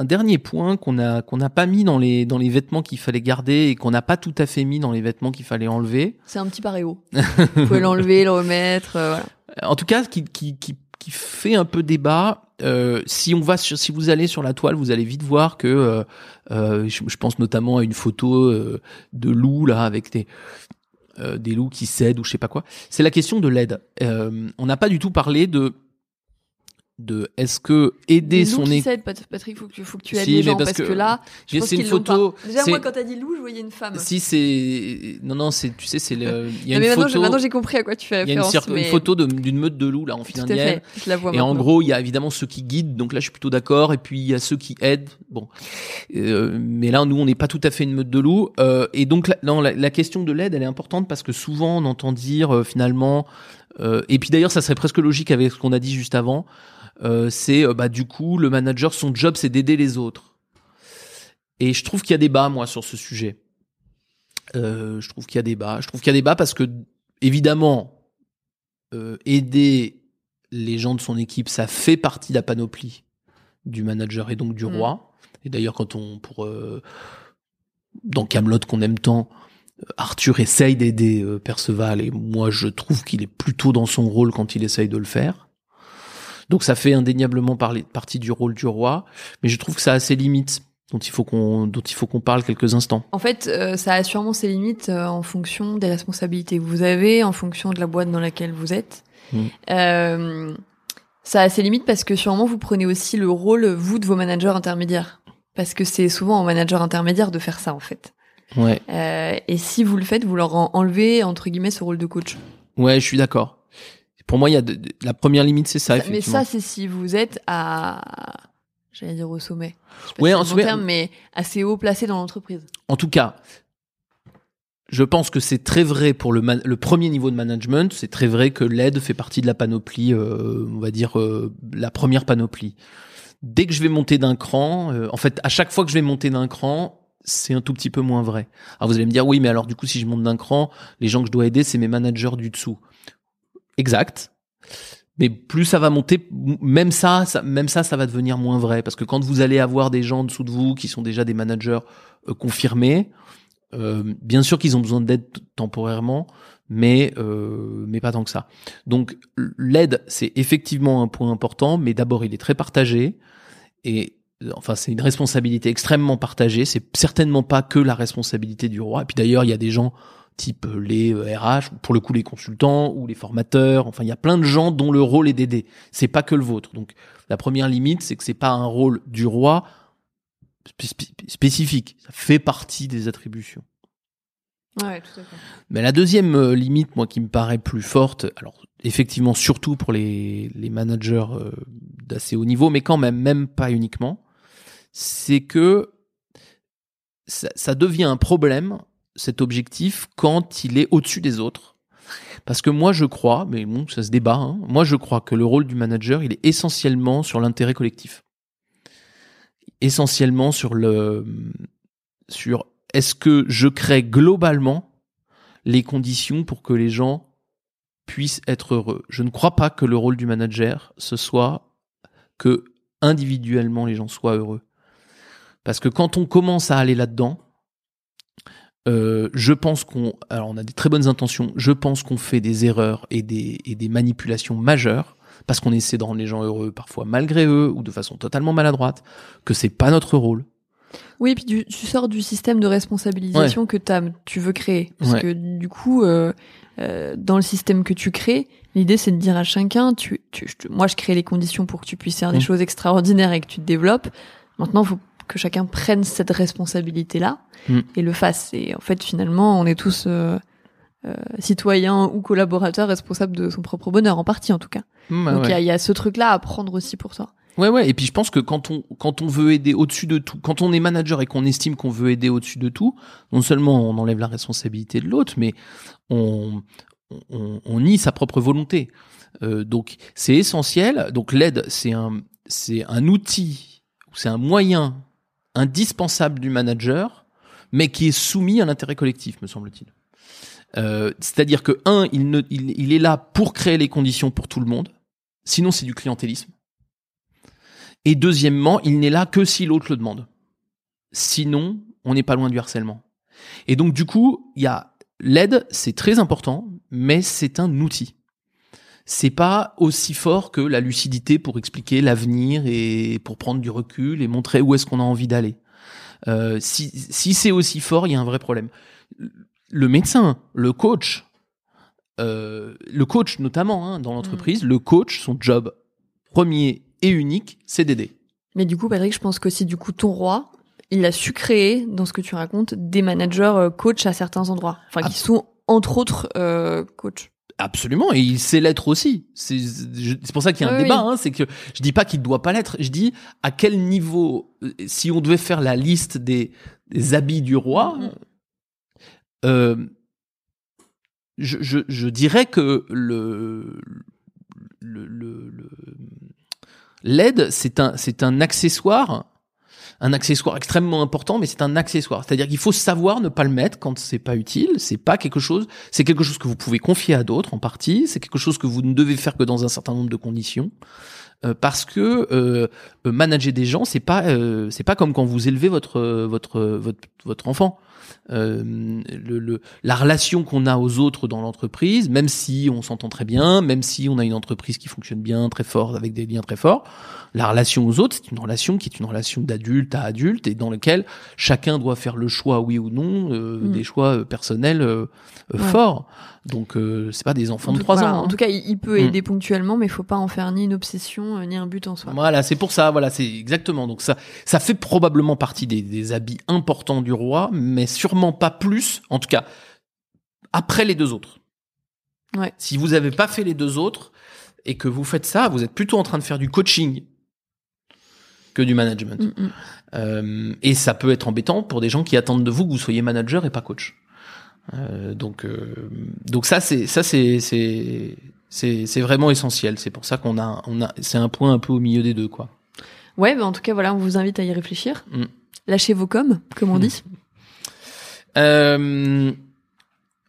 un dernier point qu'on a qu'on n'a pas mis dans les dans les vêtements qu'il fallait garder et qu'on n'a pas tout à fait mis dans les vêtements qu'il fallait enlever. C'est un petit paréo. <laughs> Vous pouvez l'enlever, le remettre, euh, voilà. En tout cas, qui qui qui, qui fait un peu débat. Euh, si on va sur, si vous allez sur la toile, vous allez vite voir que euh, je, je pense notamment à une photo de loup là avec des des loups qui cèdent ou je sais pas quoi. C'est la question de l'aide. Euh, on n'a pas du tout parlé de de est-ce que aider son équipe Patrick, faut que faut que tu aides Si, les mais gens parce parce, que, que- là, je pense c'est une photo-. Déjà, moi, quand t'as dit loup, je voyais une femme. Si c'est non non c'est tu sais c'est le il y a Non, mais une maintenant, photo maintenant, j'ai compris à quoi tu fais il y a une, référence. cir- une mais photo d'une meute de loups là en la vois Et en maintenant. gros, il y a évidemment ceux qui guident, donc là je suis plutôt d'accord, et puis il y a ceux qui aident. Bon, Euh, mais là nous on n'est pas tout à fait une meute de loups. Euh, et donc non, la, la question de l'aide, elle est importante parce que souvent on entend dire euh, finalement, euh, et puis d'ailleurs ça serait presque logique avec ce qu'on a dit juste avant, euh, c'est euh, bah du coup le manager son job c'est d'aider les autres. Et je trouve qu'il y a débat moi sur ce sujet. Euh, je trouve qu'il y a débat. Je trouve qu'il y a débat parce que évidemment euh, aider les gens de son équipe, ça fait partie de la panoplie du manager et donc du Mm. roi. Et d'ailleurs, quand on pour euh, dans Camelot qu'on aime tant, Arthur essaye d'aider Perceval et moi je trouve qu'il est plutôt dans son rôle quand il essaye de le faire. Donc ça fait indéniablement parler, partie du rôle du roi, mais je trouve que ça a ses limites dont il faut qu'on dont il faut qu'on parle quelques instants. En fait, euh, ça a sûrement ses limites euh, en fonction des responsabilités que vous avez, en fonction de la boîte dans laquelle vous êtes. Mm. Euh, ça a ses limites parce que sûrement vous prenez aussi le rôle, vous, de vos managers intermédiaires. Parce que c'est souvent aux managers intermédiaires de faire ça, en fait. Ouais. Et si vous le faites, vous leur en- enlevez, entre guillemets, ce rôle de coach. Ouais, je suis d'accord. Pour moi, il y a de- de- la première limite, c'est ça. mais ça, c'est si vous êtes à, j'allais dire au sommet. Si en sommet- terme, mais assez haut placé dans l'entreprise. En tout cas, je pense que c'est très vrai pour le, le premier niveau de management. C'est très vrai que l'aide fait partie de la panoplie, euh, on va dire euh, la première panoplie. Dès que je vais monter d'un cran, euh, en fait, à chaque fois que je vais monter d'un cran, c'est un tout petit peu moins vrai. Alors vous allez me dire, oui, mais alors du coup, si je monte d'un cran, les gens que je dois aider, c'est mes managers du dessous. Exact. Mais plus ça va monter, même ça, ça, même ça, ça va devenir moins vrai. Parce que quand vous allez avoir des gens en dessous de vous qui sont déjà des managers euh, confirmés, euh, bien sûr qu'ils ont besoin d'aide temporairement, mais euh, mais pas tant que ça. Donc l'aide, c'est effectivement un point important, mais d'abord il est très partagé et enfin c'est une responsabilité extrêmement partagée. C'est certainement pas que la responsabilité du roi. Et puis d'ailleurs il y a des gens type euh, les euh, RH, pour le coup les consultants ou les formateurs. Enfin il y a plein de gens dont le rôle est d'aider. C'est pas que le vôtre. Donc la première limite, c'est que c'est pas un rôle du roi spé- spé- spécifique. Ça fait partie des attributions. Ouais, tout à fait. Mais la deuxième euh, limite, moi, qui me paraît plus forte, alors effectivement, surtout pour les, les managers euh, d'assez haut niveau, mais quand même, même pas uniquement, c'est que ça, ça devient un problème, cet objectif, quand il est au-dessus des autres. Parce que moi, je crois, mais bon, ça se débat, hein, moi, je crois que le rôle du manager, il est essentiellement sur l'intérêt collectif. Essentiellement sur le, sur est-ce que je crée globalement les conditions pour que les gens puissent être heureux. Je ne crois pas que le rôle du manager, ce soit que individuellement les gens soient heureux. Parce que quand on commence à aller là-dedans, euh, je pense qu'on, alors on a des très bonnes intentions, je pense qu'on fait des erreurs et des, et des manipulations majeures parce qu'on essaie de rendre les gens heureux parfois malgré eux ou de façon totalement maladroite, que c'est pas notre rôle. Oui, et puis tu, tu sors du système de responsabilisation que tu veux créer. Parce Ouais. que du coup, euh, euh, dans le système que tu crées, l'idée c'est de dire à chacun, tu, tu, moi je crée les conditions pour que tu puisses faire des Mm. choses extraordinaires et que tu te développes. Maintenant, faut que chacun prenne cette responsabilité-là Mm. et le fasse. Et en fait, finalement, on est tous euh, euh, citoyens ou collaborateurs responsables de son propre bonheur, en partie en tout cas. Bah Donc il y, ouais. a- il y a ce truc-là à prendre aussi pour toi. Ouais, ouais. Et puis je pense que quand on quand on veut aider au-dessus de tout, quand on est manager et qu'on estime qu'on veut aider au-dessus de tout, non seulement on enlève la responsabilité de l'autre, mais on, on on nie sa propre volonté. Euh, donc c'est essentiel. Donc l'aide, c'est un c'est un outil, c'est un moyen indispensable du manager, mais qui est soumis à l'intérêt collectif, me semble-t-il. Euh, C'est-à-dire que un, il, il, il est là pour créer les conditions pour tout le monde. Sinon, c'est du clientélisme. Et deuxièmement, il n'est là que si l'autre le demande. Sinon, on n'est pas loin du harcèlement. Et donc, du coup, il y a l'aide, c'est très important, mais c'est un outil. C'est pas aussi fort que la lucidité pour expliquer l'avenir et pour prendre du recul et montrer où est-ce qu'on a envie d'aller. Euh, si si c'est aussi fort, il y a un vrai problème. Le médecin, le coach, euh, le coach notamment hein, dans l'entreprise, le coach, son job premier et unique, c'est d'aider. Mais du coup, Patrick, je pense qu'aussi, du coup, ton roi, il a su créer, dans ce que tu racontes, des managers euh, coach à certains endroits. Enfin, qui sont, entre autres, euh, coach. Absolument, et il sait l'être aussi. C'est pour ça qu'il y a un Oui, débat. oui. Hein, c'est que je dis pas qu'il ne doit pas l'être. Je dis à quel niveau, euh, si on devait faire la liste des, des habits du roi, Mhm. euh, je, je, je dirais que le le- le- le- l'aide, c'est un c'est un accessoire, un accessoire extrêmement important, mais c'est un accessoire. C'est-à-dire qu'il faut savoir ne pas le mettre quand c'est pas utile. C'est pas quelque chose. C'est quelque chose que vous pouvez confier à d'autres en partie. C'est quelque chose que vous ne devez faire que dans un certain nombre de conditions. Euh, parce que euh, euh, manager des gens, c'est pas euh, c'est pas comme quand vous élevez votre euh, votre votre votre enfant. Euh, le, le- la relation qu'on a aux autres dans l'entreprise, même si on s'entend très bien, même si on a une entreprise qui fonctionne bien, très fort, avec des liens très forts, la relation aux autres, c'est une relation qui est une relation d'adulte à adulte et dans laquelle chacun doit faire le choix, oui ou non, euh, Mm. des choix euh, personnels euh, Ouais. forts. Donc euh, c'est pas des enfants En de tout- 3 voilà, ans. En hein. tout cas, il, peut Mm. aider ponctuellement, mais il faut pas en faire ni une obsession, euh, ni un but en soi. Voilà, c'est pour ça. Voilà, c'est exactement. Donc ça, ça fait probablement partie des, des habits importants du roi, mais sûrement pas plus. En tout cas, après les deux autres. Ouais. Si vous avez pas fait les deux autres et que vous faites ça, vous êtes plutôt en train de faire du coaching que du management. Mm, mm. Euh, et ça peut être embêtant pour des gens qui attendent de vous que vous soyez manager et pas coach. Euh, donc, euh, donc ça c'est ça c'est c'est c'est c'est vraiment essentiel. C'est pour ça qu'on a on a c'est un point un peu au milieu des deux quoi. Ouais, bah en tout cas, voilà, on vous invite à y réfléchir. Mm. Lâchez vos coms, comme on <laughs> dit. Euh,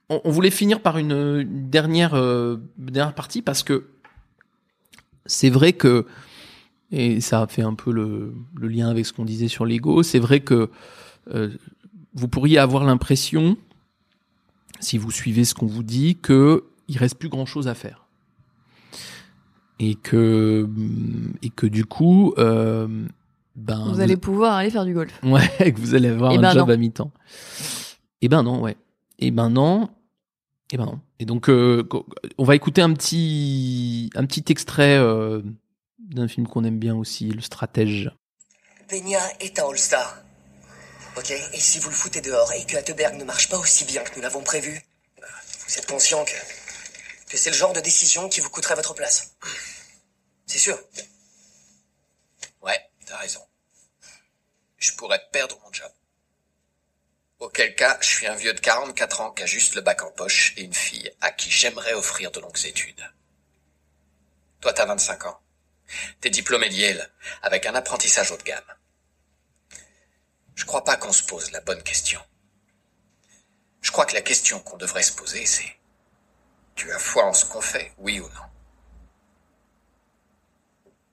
on, on voulait finir par une, une dernière euh, dernière partie parce que c'est vrai que et ça fait un peu le, le lien avec ce qu'on disait sur l'ego. C'est vrai que euh, vous pourriez avoir l'impression, si vous suivez ce qu'on vous dit, que il reste plus grand chose à faire et que et que du coup, ben Vous allez pouvoir aller faire du golf. Ouais, <laughs> que vous allez avoir Eh un ben job non. à mi-temps. Eh ben non, ouais. Eh ben non. Eh ben non. Et donc, euh, on va écouter un petit, un petit extrait euh, d'un film qu'on aime bien aussi, Le Stratège. Peña est un All-Star. Ok Et si vous le foutez dehors et que Atterberg ne marche pas aussi bien que nous l'avons prévu, vous êtes conscient que, que c'est le genre de décision qui vous coûterait votre place. C'est sûr. Ouais, t'as raison. Je pourrais perdre mon job. Auquel cas, je suis un vieux de 44 ans qui a juste le bac en poche et une fille à qui j'aimerais offrir de longues études. Toi, t'as 25 ans. T'es diplômé de Yale, avec un apprentissage haut de gamme. Je crois pas qu'on se pose la bonne question. Je crois que la question qu'on devrait se poser, c'est Tu as foi en ce qu'on fait, oui ou non?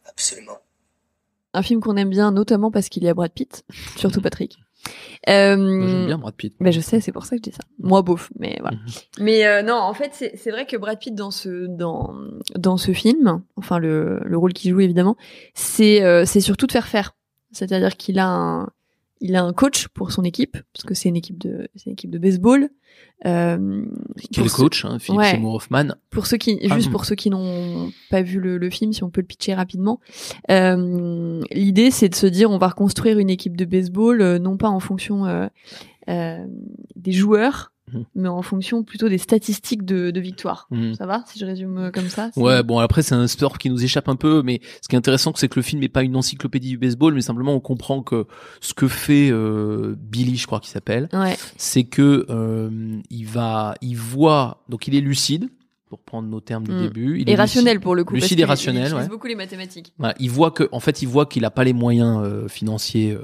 Absolument. Un film qu'on aime bien, notamment parce qu'il y a Brad Pitt, <laughs> surtout Patrick. Euh, J'aime bien Brad Pitt. Ben je sais, c'est pour ça que je dis ça. Moi, bof, mais voilà. Mhm. Mais euh, non, en fait, c'est c'est vrai que Brad Pitt dans ce dans dans ce film, enfin le le rôle qu'il joue évidemment, c'est euh, c'est surtout de faire faire. C'est-à-dire qu'il a un il a un coach pour son équipe parce que c'est une équipe de c'est une équipe de baseball. Euh, Quel pour ceux- coach, hein, Philippe Ouais. Seymour Hoffman. Pour ceux qui, Ah, juste pour ceux qui n'ont pas vu le, le film, si on peut le pitcher rapidement, euh, l'idée c'est de se dire on va reconstruire une équipe de baseball, euh, non pas en fonction euh, euh, des joueurs, Mhm. mais en fonction plutôt des statistiques de, de victoire. Mhm. Ça va si je résume euh, comme ça Ouais, bon après c'est un sport qui nous échappe un peu, mais ce qui est intéressant c'est que le film n'est pas une encyclopédie du baseball, mais simplement on comprend que ce que fait euh, Billy, je crois qu'il s'appelle, Ouais. c'est que euh, il va, il voit, donc il est lucide pour prendre nos termes du Mm. début, il Et est rationnel lucide- pour le coup. parce lucide et qu'il- rationnel, Il ouais. beaucoup les mathématiques. Voilà, il voit que, en fait, il voit qu'il a pas les moyens euh, financiers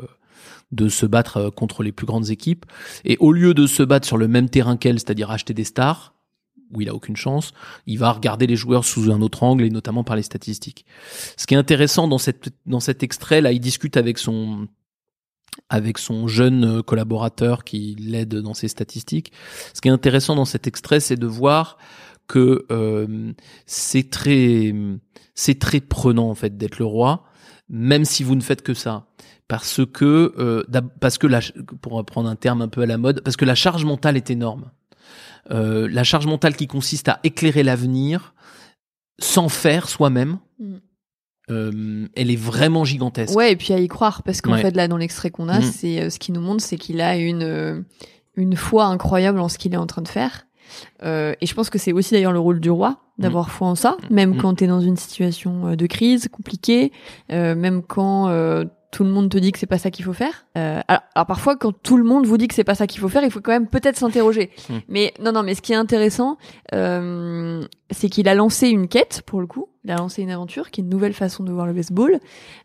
de se battre euh, contre les plus grandes équipes. Et au lieu de se battre sur le même terrain qu'elle, c'est-à-dire acheter des stars, où il a aucune chance, il va regarder les joueurs sous un autre angle et notamment par les statistiques. Ce qui est intéressant dans cette dans cet extrait là, il discute avec son avec son jeune euh, collaborateur qui l'aide dans ses statistiques. Ce qui est intéressant dans cet extrait, c'est de voir que euh, c'est très c'est très prenant en fait d'être le roi, même si vous ne faites que ça, parce que euh, parce que la, pour reprendre un terme un peu à la mode, parce que la charge mentale est énorme. Euh, la charge mentale qui consiste à éclairer l'avenir sans faire soi-même, Mm. euh, elle est vraiment gigantesque. Ouais, et puis à y croire, parce qu'en Ouais. fait, là, dans l'extrait qu'on a, Mhm. c'est euh, ce qui nous montre, c'est qu'il a une euh, une foi incroyable en ce qu'il est en train de faire. Euh, et je pense que c'est aussi d'ailleurs le rôle du roi d'avoir foi en ça, même Mhm. quand t'es dans une situation euh, de crise compliquée, euh, même quand euh, tout le monde te dit que c'est pas ça qu'il faut faire. Euh, alors, alors parfois, quand tout le monde vous dit que c'est pas ça qu'il faut faire, il faut quand même peut-être s'interroger. Mhm. Mais non, non, mais ce qui est intéressant, euh, c'est qu'il a lancé une quête pour le coup. Il a lancé une aventure qui est une nouvelle façon de voir le baseball.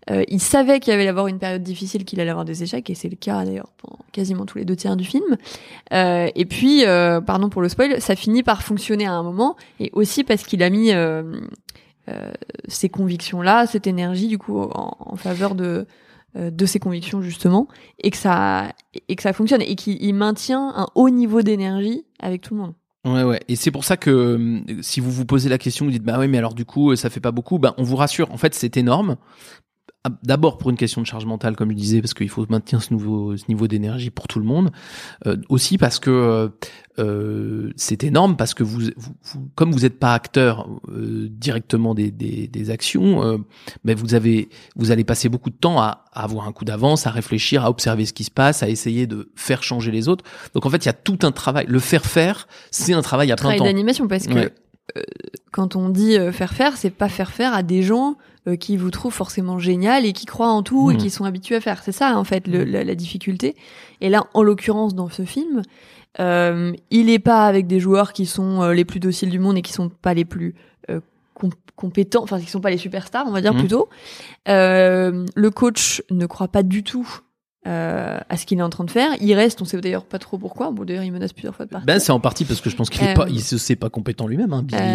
Euh, il savait qu'il allait avoir une période difficile, qu'il allait avoir des échecs, et c'est le cas d'ailleurs pendant quasiment tous les deux tiers du film. Euh, et puis, euh, pardon pour le spoil, ça finit par fonctionner à un moment, et aussi parce qu'il a mis euh, euh, ces convictions-là, cette énergie du coup en, faveur de euh, de ses convictions justement, et que ça et que ça fonctionne, et qu'il il maintient un haut niveau d'énergie avec tout le monde. Ouais, ouais. Et c'est pour ça que euh, si vous vous posez la question, vous dites bah oui, mais alors du coup, euh, ça fait pas beaucoup. Ben, on vous rassure. En fait, c'est énorme. Ah, D'abord pour une question de charge mentale, comme je disais, parce qu'il faut maintenir ce, nouveau, ce niveau d'énergie pour tout le monde. Euh, aussi parce que euh, euh, c'est énorme, parce que vous, vous, vous- comme vous n'êtes pas acteur euh, directement des, des, des actions, euh, ben vous avez, vous allez passer beaucoup de temps à, à avoir un coup d'avance, à réfléchir, à observer ce qui se passe, à essayer de faire changer les autres. Donc en fait, il y a tout un travail. Le faire faire, c'est un travail à plein travail temps. d'animation parce que Ouais. euh, quand on dit faire faire, c'est pas faire faire à des gens euh, qui vous trouvent forcément génial et qui croient en tout et Mhm. qui sont habitués à faire. C'est ça en fait le- la, la difficulté. Et là, en l'occurrence dans ce film, euh, il est pas avec des joueurs qui sont euh, les plus dociles du monde et qui sont pas les plus com- compétents, enfin qui sont pas les superstars, on va dire Mhm. plutôt. Le coach ne croit pas du tout. euh, à ce qu'il est en train de faire, il reste, on sait d'ailleurs pas trop pourquoi. Bon, d'ailleurs, il menace plusieurs fois de partir. Ben, c'est en partie parce que je pense qu'il est Euh, pas, il se sait pas compétent lui-même, hein, Billy. hein.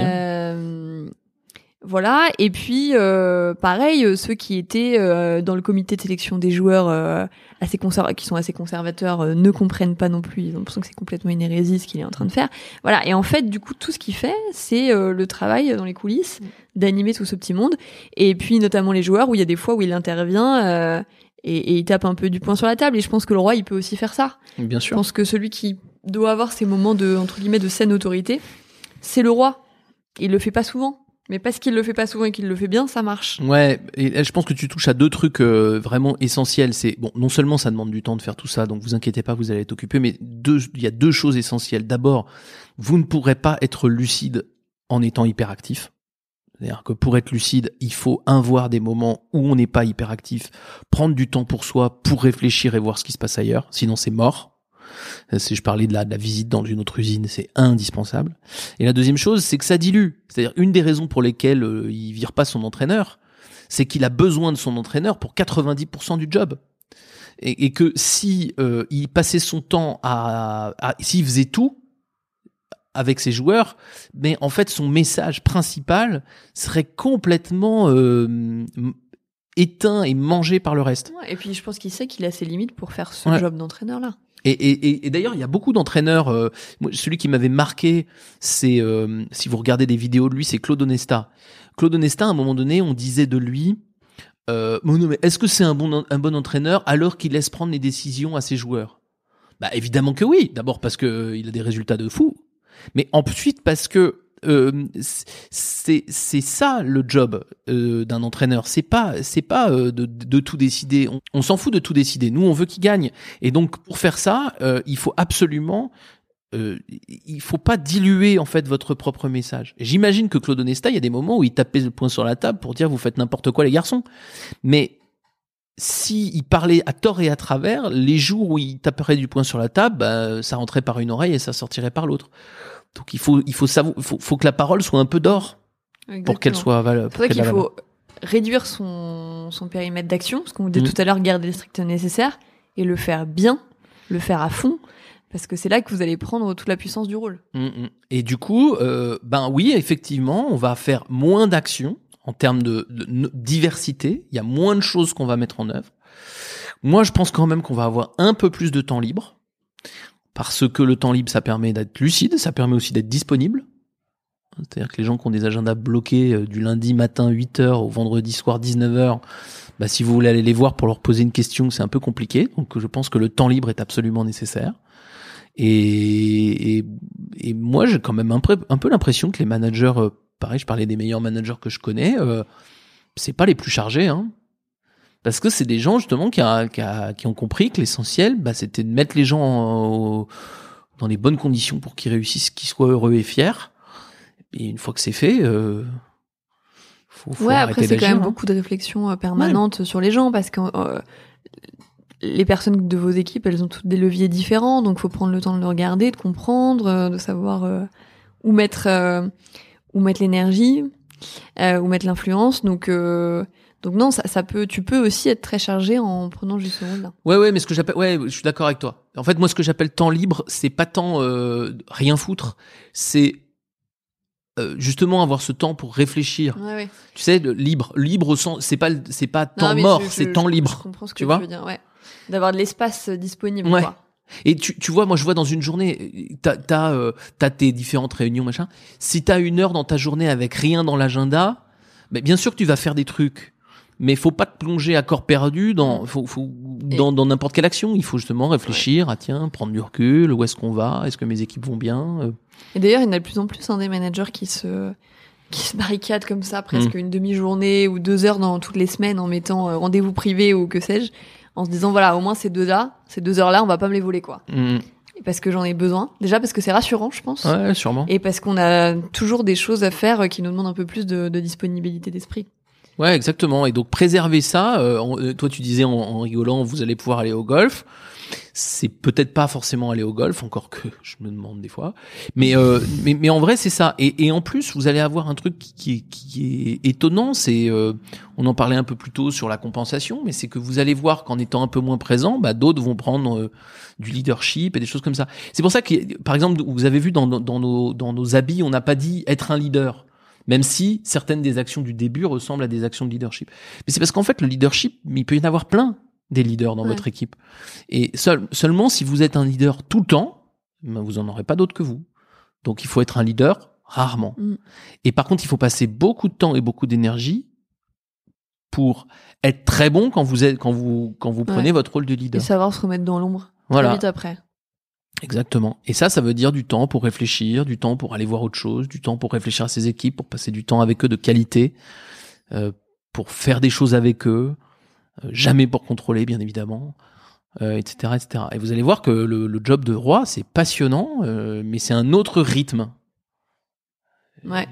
Voilà. Et puis, euh, pareil, euh, ceux qui étaient euh, dans le comité de sélection des joueurs euh, assez qui sont assez conservateurs euh, ne comprennent pas non plus. Ils ont l'impression que c'est complètement une hérésie ce qu'il est en train de faire. Voilà. Et en fait, du coup, tout ce qu'il fait, c'est euh, le travail dans les coulisses d'animer tout ce petit monde. Et puis, notamment les joueurs, où il y a des fois où il intervient. euh, et, et il tape un peu du poing sur la table. Et je pense que le roi, il peut aussi faire ça. Bien Je sûr. pense que celui qui doit avoir ces moments de entre guillemets de saine autorité, c'est le roi. Il le fait pas souvent, mais parce qu'il le fait pas souvent et qu'il le fait bien, ça marche. Ouais, et là, je pense que tu touches à deux trucs euh, vraiment essentiels. C'est bon, non seulement ça demande du temps de faire tout ça, donc vous inquiétez pas, vous allez être occupé, mais deux, il y a deux choses essentielles. D'abord, vous ne pourrez pas être lucide en étant hyperactif. C'est-à-dire que pour être lucide, il faut avoir des moments où on n'est pas hyperactif, prendre du temps pour soi, pour réfléchir et voir ce qui se passe ailleurs. Sinon, c'est mort. Si je parlais de la, de la visite dans une autre usine, c'est indispensable. Et la deuxième chose, c'est que ça dilue. C'est-à-dire une des raisons pour lesquelles euh, il vire pas son entraîneur, c'est qu'il a besoin de son entraîneur pour 90% du job. Et, et que si euh, il passait son temps à, à s'il faisait tout avec ses joueurs, mais en fait son message principal serait complètement euh, éteint et mangé par le reste. Ouais, Et puis je pense qu'il sait qu'il a ses limites pour faire ce Ouais. job d'entraîneur là. Et, d'ailleurs, il y a beaucoup d'entraîneurs. euh, celui qui m'avait marqué, c'est euh, si vous regardez des vidéos de lui, c'est Claude Onesta. Claude Onesta, à un moment donné, on disait de lui. Euh, mais est-ce que c'est un bon un bon entraîneur alors qu'il laisse prendre les décisions à ses joueurs? Bah évidemment que oui. D'abord parce que euh, il a des résultats de fou, mais ensuite parce que euh, c'est ça le job euh, d'un entraîneur. C'est pas c'est pas euh, de, tout décider. On, s'en fout de tout décider. Nous, on veut qu'il gagne. Et donc pour faire ça, il faut absolument euh, il faut pas diluer en fait votre propre message. J'imagine que Claude Onesta, il y a des moments où il tapait le poing sur la table pour dire vous faites n'importe quoi les garçons. Mais si il parlait à tort et à travers, les jours où il taperait du poing sur la table, bah, ça rentrait par une oreille et ça sortirait par l'autre. Donc il faut il faut savoir faut, faut que la parole soit un peu d'or pour qu'elle soit valable. C'est vrai qu'il faut réduire son, son périmètre d'action, parce qu'on vous dit Mm. tout à l'heure, garder le strict nécessaire, et le faire bien, le faire à fond, parce que c'est là que vous allez prendre toute la puissance du rôle. Mm, mm. Et du coup, euh, ben oui, effectivement, on va faire moins d'actions en termes de, de diversité. Il y a moins de choses qu'on va mettre en œuvre. Moi, je pense quand même qu'on va avoir un peu plus de temps libre. Parce que le temps libre, ça permet d'être lucide, ça permet aussi d'être disponible. C'est-à-dire que les gens qui ont des agendas bloqués euh, du lundi matin 8h au vendredi soir 19h, bah, si vous voulez aller les voir pour leur poser une question, c'est un peu compliqué. Donc je pense que le temps libre est absolument nécessaire. Et, et, et moi, j'ai quand même un, peu- l'impression que les managers, euh, pareil, je parlais des meilleurs managers que je connais, euh, c'est pas les plus chargés, hein. Parce que c'est des gens justement qui, a- qui, a- qui ont compris que l'essentiel, bah, c'était de mettre les gens en- dans les bonnes conditions pour qu'ils réussissent, qu'ils soient heureux et fiers. Et une fois que c'est fait, euh, faut, faut ouais, après, c'est quand même hein. beaucoup de réflexions euh, permanentes sur les gens, parce que euh, les personnes de vos équipes, elles ont toutes des leviers différents, donc faut prendre le temps de le regarder, de comprendre, euh, de savoir euh, où mettre où mettre l'énergie, où mettre l'influence. Donc euh, donc non, ça, ça peut, tu peux aussi être très chargé en prenant juste ce rôle-là. Ouais, ouais, mais ce que j'appelle, ouais, je suis d'accord avec toi. En fait, moi, ce que j'appelle temps libre, c'est pas tant euh, rien foutre, c'est euh, justement avoir ce temps pour réfléchir. Ouais, ouais. Tu sais, le libre, libre au sens, c'est pas, c'est pas temps mais mort, c'est temps je- libre. Je comprends ce que tu tu, vois veux dire, ouais. D'avoir de l'espace euh, disponible. Ouais. Quoi. Et tu, tu vois, moi, je vois dans une journée, t'as, t'as, euh, t'as tes différentes réunions, machin. Si t'as une heure dans ta journée avec rien dans l'agenda, ben, bien sûr que tu vas faire des trucs. Mais faut pas te plonger à corps perdu dans, faut, faut, dans, dans n'importe quelle action. Il faut justement réfléchir à, tiens, prendre du recul, où est-ce qu'on va, est-ce que mes équipes vont bien, euh, Et d'ailleurs, il y en a de plus en plus un des managers qui se qui se barricadent comme ça, presque Mm. une demi-journée ou deux heures dans toutes les semaines en mettant euh, rendez-vous privé ou que sais-je, en se disant voilà, au moins ces deux-là, ces deux heures-là, on va pas me les voler quoi. Mm. Parce que j'en ai besoin. Déjà parce que c'est rassurant, je pense. Ouais, sûrement. Et parce qu'on a toujours des choses à faire euh, qui nous demandent un peu plus de, de disponibilité d'esprit. Ouais, exactement. Et donc préserver ça. euh, euh, toi, tu disais en, en rigolant, vous allez pouvoir aller au golf. C'est peut-être pas forcément aller au golf, encore que <laughs> je me demande des fois. Mais euh, mais, mais en vrai, c'est ça. Et, et en plus, vous allez avoir un truc qui, qui est, qui est étonnant. C'est euh, on en parlait un peu plus tôt sur la compensation, mais c'est que vous allez voir qu'en étant un peu moins présent, bah, d'autres vont prendre euh, du leadership et des choses comme ça. C'est pour ça que, par exemple, vous avez vu dans, dans nos dans nos habits, on n'a pas dit être un leader même si certaines des actions du début ressemblent à des actions de leadership. Mais c'est parce qu'en fait, le leadership, il peut y en avoir plein des leaders dans Ouais. votre équipe. Et seul, seulement si vous êtes un leader tout le temps, ben, vous en aurez pas d'autres que vous. Donc il faut être un leader rarement. Mm. Et par contre, il faut passer beaucoup de temps et beaucoup d'énergie pour être très bon quand vous êtes, quand vous, quand vous prenez Ouais. votre rôle de Et leader. savoir se remettre dans l'ombre. Voilà. Très vite après. Exactement. Et ça, ça veut dire du temps pour réfléchir, du temps pour aller voir autre chose, du temps pour réfléchir à ses équipes, pour passer du temps avec eux de qualité, euh, pour faire des choses avec eux, euh, jamais pour contrôler, bien évidemment, euh, etc., etc. Et vous allez voir que le, le job de roi, c'est passionnant, mais c'est un autre rythme. Ouais.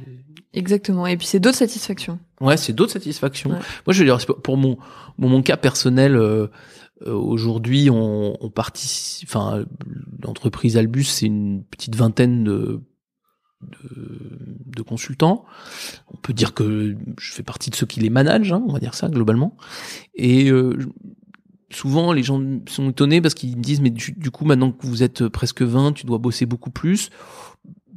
Exactement. Et puis c'est d'autres satisfactions. Ouais, c'est d'autres satisfactions. Ouais. Moi, je veux dire, pour mon, mon, mon cas personnel, aujourd'hui, on, on participe, enfin, l'entreprise Albus, c'est une petite vingtaine de, de, de consultants. On peut dire que je fais partie de ceux qui les managent, hein, on va dire ça globalement. Et euh, souvent, les gens sont étonnés parce qu'ils me disent, mais du coup, maintenant que vous êtes presque 20, tu dois bosser beaucoup plus.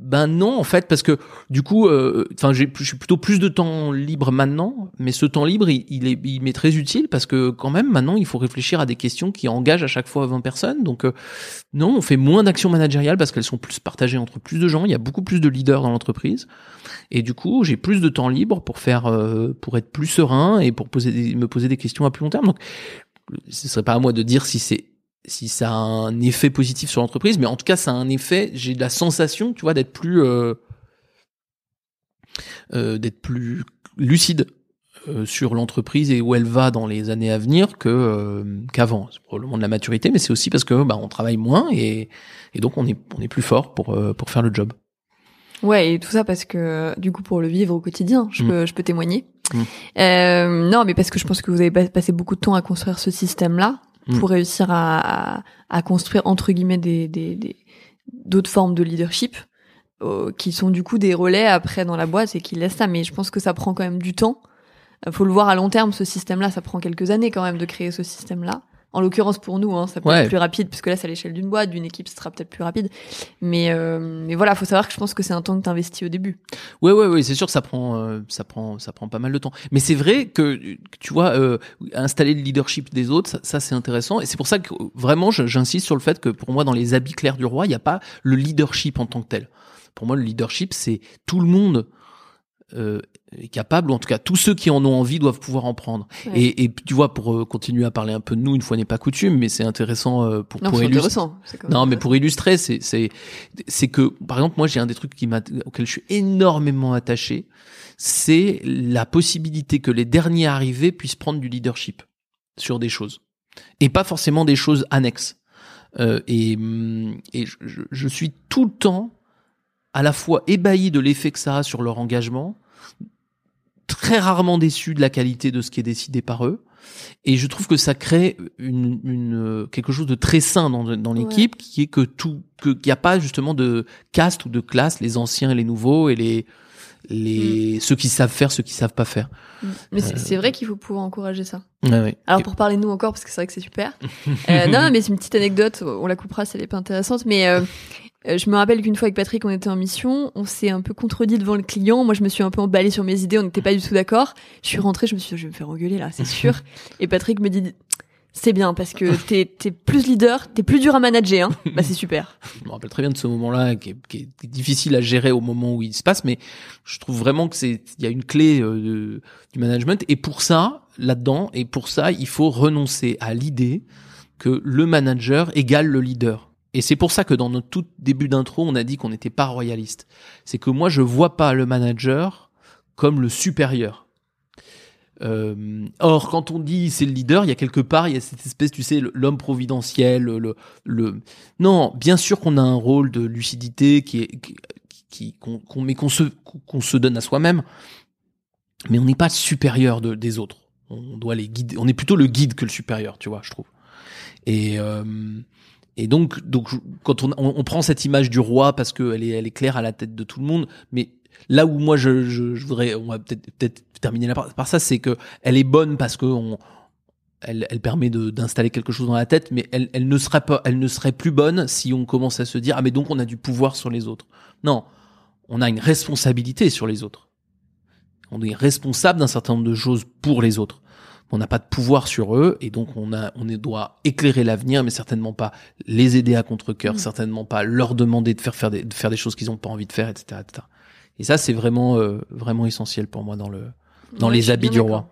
Ben non, en fait, parce que du coup, euh, enfin, j'ai je suis plutôt plus de temps libre maintenant, mais ce temps libre, il, il est, il m'est très utile parce que quand même, maintenant, il faut réfléchir à des questions qui engagent à chaque fois 20 personnes. Donc, euh, non, on fait moins d'actions managériales parce qu'elles sont plus partagées entre plus de gens. Il y a beaucoup plus de leaders dans l'entreprise, et du coup, j'ai plus de temps libre pour faire, euh, pour être plus serein et pour poser, des- me poser des questions à plus long terme. Donc, ce serait pas à moi de dire si c'est si ça a un effet positif sur l'entreprise, mais en tout cas, ça a un effet. J'ai la sensation, tu vois, d'être plus, euh, euh, d'être plus lucide euh, sur l'entreprise et où elle va dans les années à venir que euh, qu'avant. C'est probablement de la maturité, mais c'est aussi parce que bah, on travaille moins et, et donc on est on est plus fort pour euh, pour faire le job. Ouais, et tout ça parce que du coup pour le vivre au quotidien, je Mm. peux je peux témoigner. Mm. Euh, non, mais parce que je pense que vous avez pas- passé beaucoup de temps à construire ce système-là Mm. pour réussir à, à, à construire entre guillemets des des des- d'autres formes de leadership euh, qui sont du coup des relais après dans la boîte et qui laissent ça. Mais je pense que ça prend quand même du temps. Euh, Faut le voir à long terme. Ce système-là, ça prend quelques années quand même de créer ce système-là. En l'occurrence pour nous, hein, ça peut Ouais. être plus rapide puisque là c'est à l'échelle d'une boîte, d'une équipe, ce sera peut-être plus rapide. Mais euh, mais voilà, faut savoir que je pense que c'est un temps que tu investis au début. Ouais, ouais, ouais, c'est sûr que ça prend, euh, ça prend, ça prend pas mal de temps. Mais c'est vrai que, tu vois, euh, installer le leadership des autres, ça, ça, c'est intéressant. Et c'est pour ça que vraiment, j'insiste sur le fait que pour moi, dans les habits clairs du roi, il n'y a pas le leadership en tant que tel. Pour moi, le leadership, c'est tout le monde euh, est capable, ou en tout cas tous ceux qui en ont envie doivent pouvoir en prendre. Ouais. Et, et tu vois, pour euh, continuer à parler un peu de nous, une fois n'est pas coutume, mais c'est intéressant euh, pour, Non, pour illustrer. Non, mais pour illustrer, c'est c'est c'est que par exemple moi j'ai un des trucs qui m'a auquel je suis énormément attaché, c'est la possibilité que les derniers arrivés puissent prendre du leadership sur des choses et pas forcément des choses annexes. Euh, et hum, et je, je- je suis tout le temps à la fois ébahi de l'effet que ça a sur leur engagement, très rarement déçu de la qualité de ce qui est décidé par eux. Et je trouve que ça crée une, une euh, quelque chose de très sain dans, dans l'équipe, qui est que tout, qu'il n'y a pas justement de caste ou de classe, les anciens et les nouveaux et les les ceux qui savent faire, ceux qui savent pas faire. Mm. Mais c'est Euh, c'est vrai qu'il faut pouvoir encourager ça. Ouais, ouais. Alors pour parler de nous encore, parce que c'est vrai que c'est super. <laughs> Euh, non, non, mais c'est une petite anecdote, on la coupera si elle est pas intéressante, mais euh, euh, je me rappelle qu'une fois avec Patrick, on était en mission, on s'est un peu contredit devant le client, moi je me suis un peu emballée sur mes idées, on n'était pas du tout d'accord. Je suis rentrée, je me suis dit, je vais me faire engueuler là, c'est sûr. <laughs> Et Patrick me dit, c'est bien, parce que t'es plus leader, t'es plus dur à manager, hein. Bah c'est super. <laughs> Je me rappelle très bien de ce moment-là qui est, qui difficile à gérer au moment où il se passe, mais je trouve vraiment que c'est il y a une clé euh, du management et pour ça là-dedans et pour ça il faut renoncer à l'idée que le manager égale le leader. Et c'est pour ça que dans notre tout début d'intro, on a dit qu'on n'était pas royaliste. C'est que moi je vois pas le manager comme le supérieur. Euh, or, quand on dit c'est le leader, il y a quelque part, il y a cette espèce, tu sais, l'homme providentiel, le, non, bien sûr qu'on a un rôle de lucidité qui est, qui, qu'on, mais qu'on se, qu'on se donne à soi-même, mais on n'est pas supérieur de, des autres. On doit les guider. On est plutôt le guide que le supérieur, tu vois, je trouve. Et euh, et donc, donc quand on, on, on prend cette image du roi parce qu'elle est, elle est claire à la tête de tout le monde, mais là où moi je, je, je voudrais, on va peut-être peut-être terminer là par, par ça, c'est que elle est bonne parce que on, elle, elle permet d'installer quelque chose dans la tête, mais elle, elle ne serait pas, elle ne serait plus bonne si on commence à se dire ah mais donc on a du pouvoir sur les autres. Non, on a une responsabilité sur les autres. On est responsable d'un certain nombre de choses pour les autres. On n'a pas de pouvoir sur eux et donc on a, on est- doit éclairer l'avenir, mais certainement pas les aider à contre-cœur, Mm. certainement pas leur demander de faire faire des, de faire des choses qu'ils n'ont pas envie de faire, etc., etc. Et ça, c'est vraiment, euh, vraiment essentiel pour moi dans le, dans Ouais, je les habits du roi.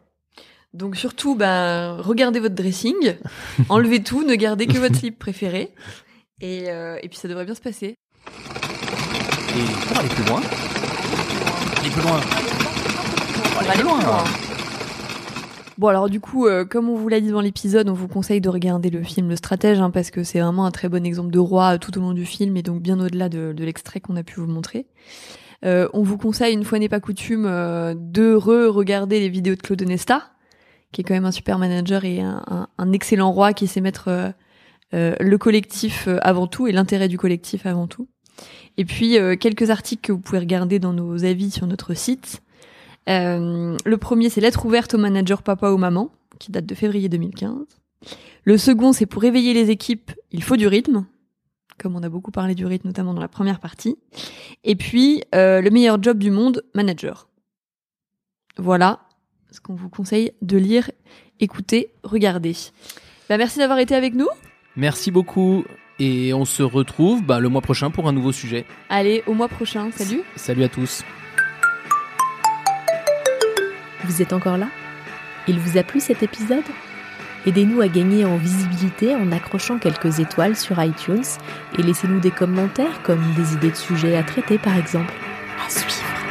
Donc surtout, ben, regardez votre dressing, <laughs> enlevez tout, ne gardez que votre slip préféré. Et, euh, et puis ça devrait bien se passer. Et pour aller plus loin, aller plus loin. Pour aller plus loin. Bon alors du coup, euh, comme on vous l'a dit dans l'épisode, on vous conseille de regarder le film Le Stratège, hein, parce que c'est vraiment un très bon exemple de roi euh, tout au long du film, et donc bien au-delà de, l'extrait qu'on a pu vous montrer. Euh, on vous conseille, une fois n'est pas coutume, euh, de re-regarder les vidéos de Claude Nesta, qui est quand même un super manager et un, un- excellent roi qui sait mettre le collectif avant tout et l'intérêt du collectif avant tout. Et puis quelques articles que vous pouvez regarder dans nos avis sur notre site. Euh, le premier, c'est Lettre ouverte au manager papa ou maman, qui date de février 2015. Le second, c'est pour réveiller les équipes, il faut du rythme, comme on a beaucoup parlé du rythme, notamment dans la première partie. Et puis, euh, le meilleur job du monde, manager. Voilà ce qu'on vous conseille de lire, écouter, regarder. Bah, merci d'avoir été avec nous. Merci beaucoup et on se retrouve bah, le mois prochain pour un nouveau sujet. Allez, au mois prochain. Salut. Salut à tous. Vous êtes encore là? Il vous a plu cet épisode? Aidez-nous à gagner en visibilité en accrochant quelques étoiles sur iTunes et laissez-nous des commentaires comme des idées de sujets à traiter par exemple. À suivre.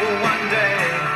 for one day.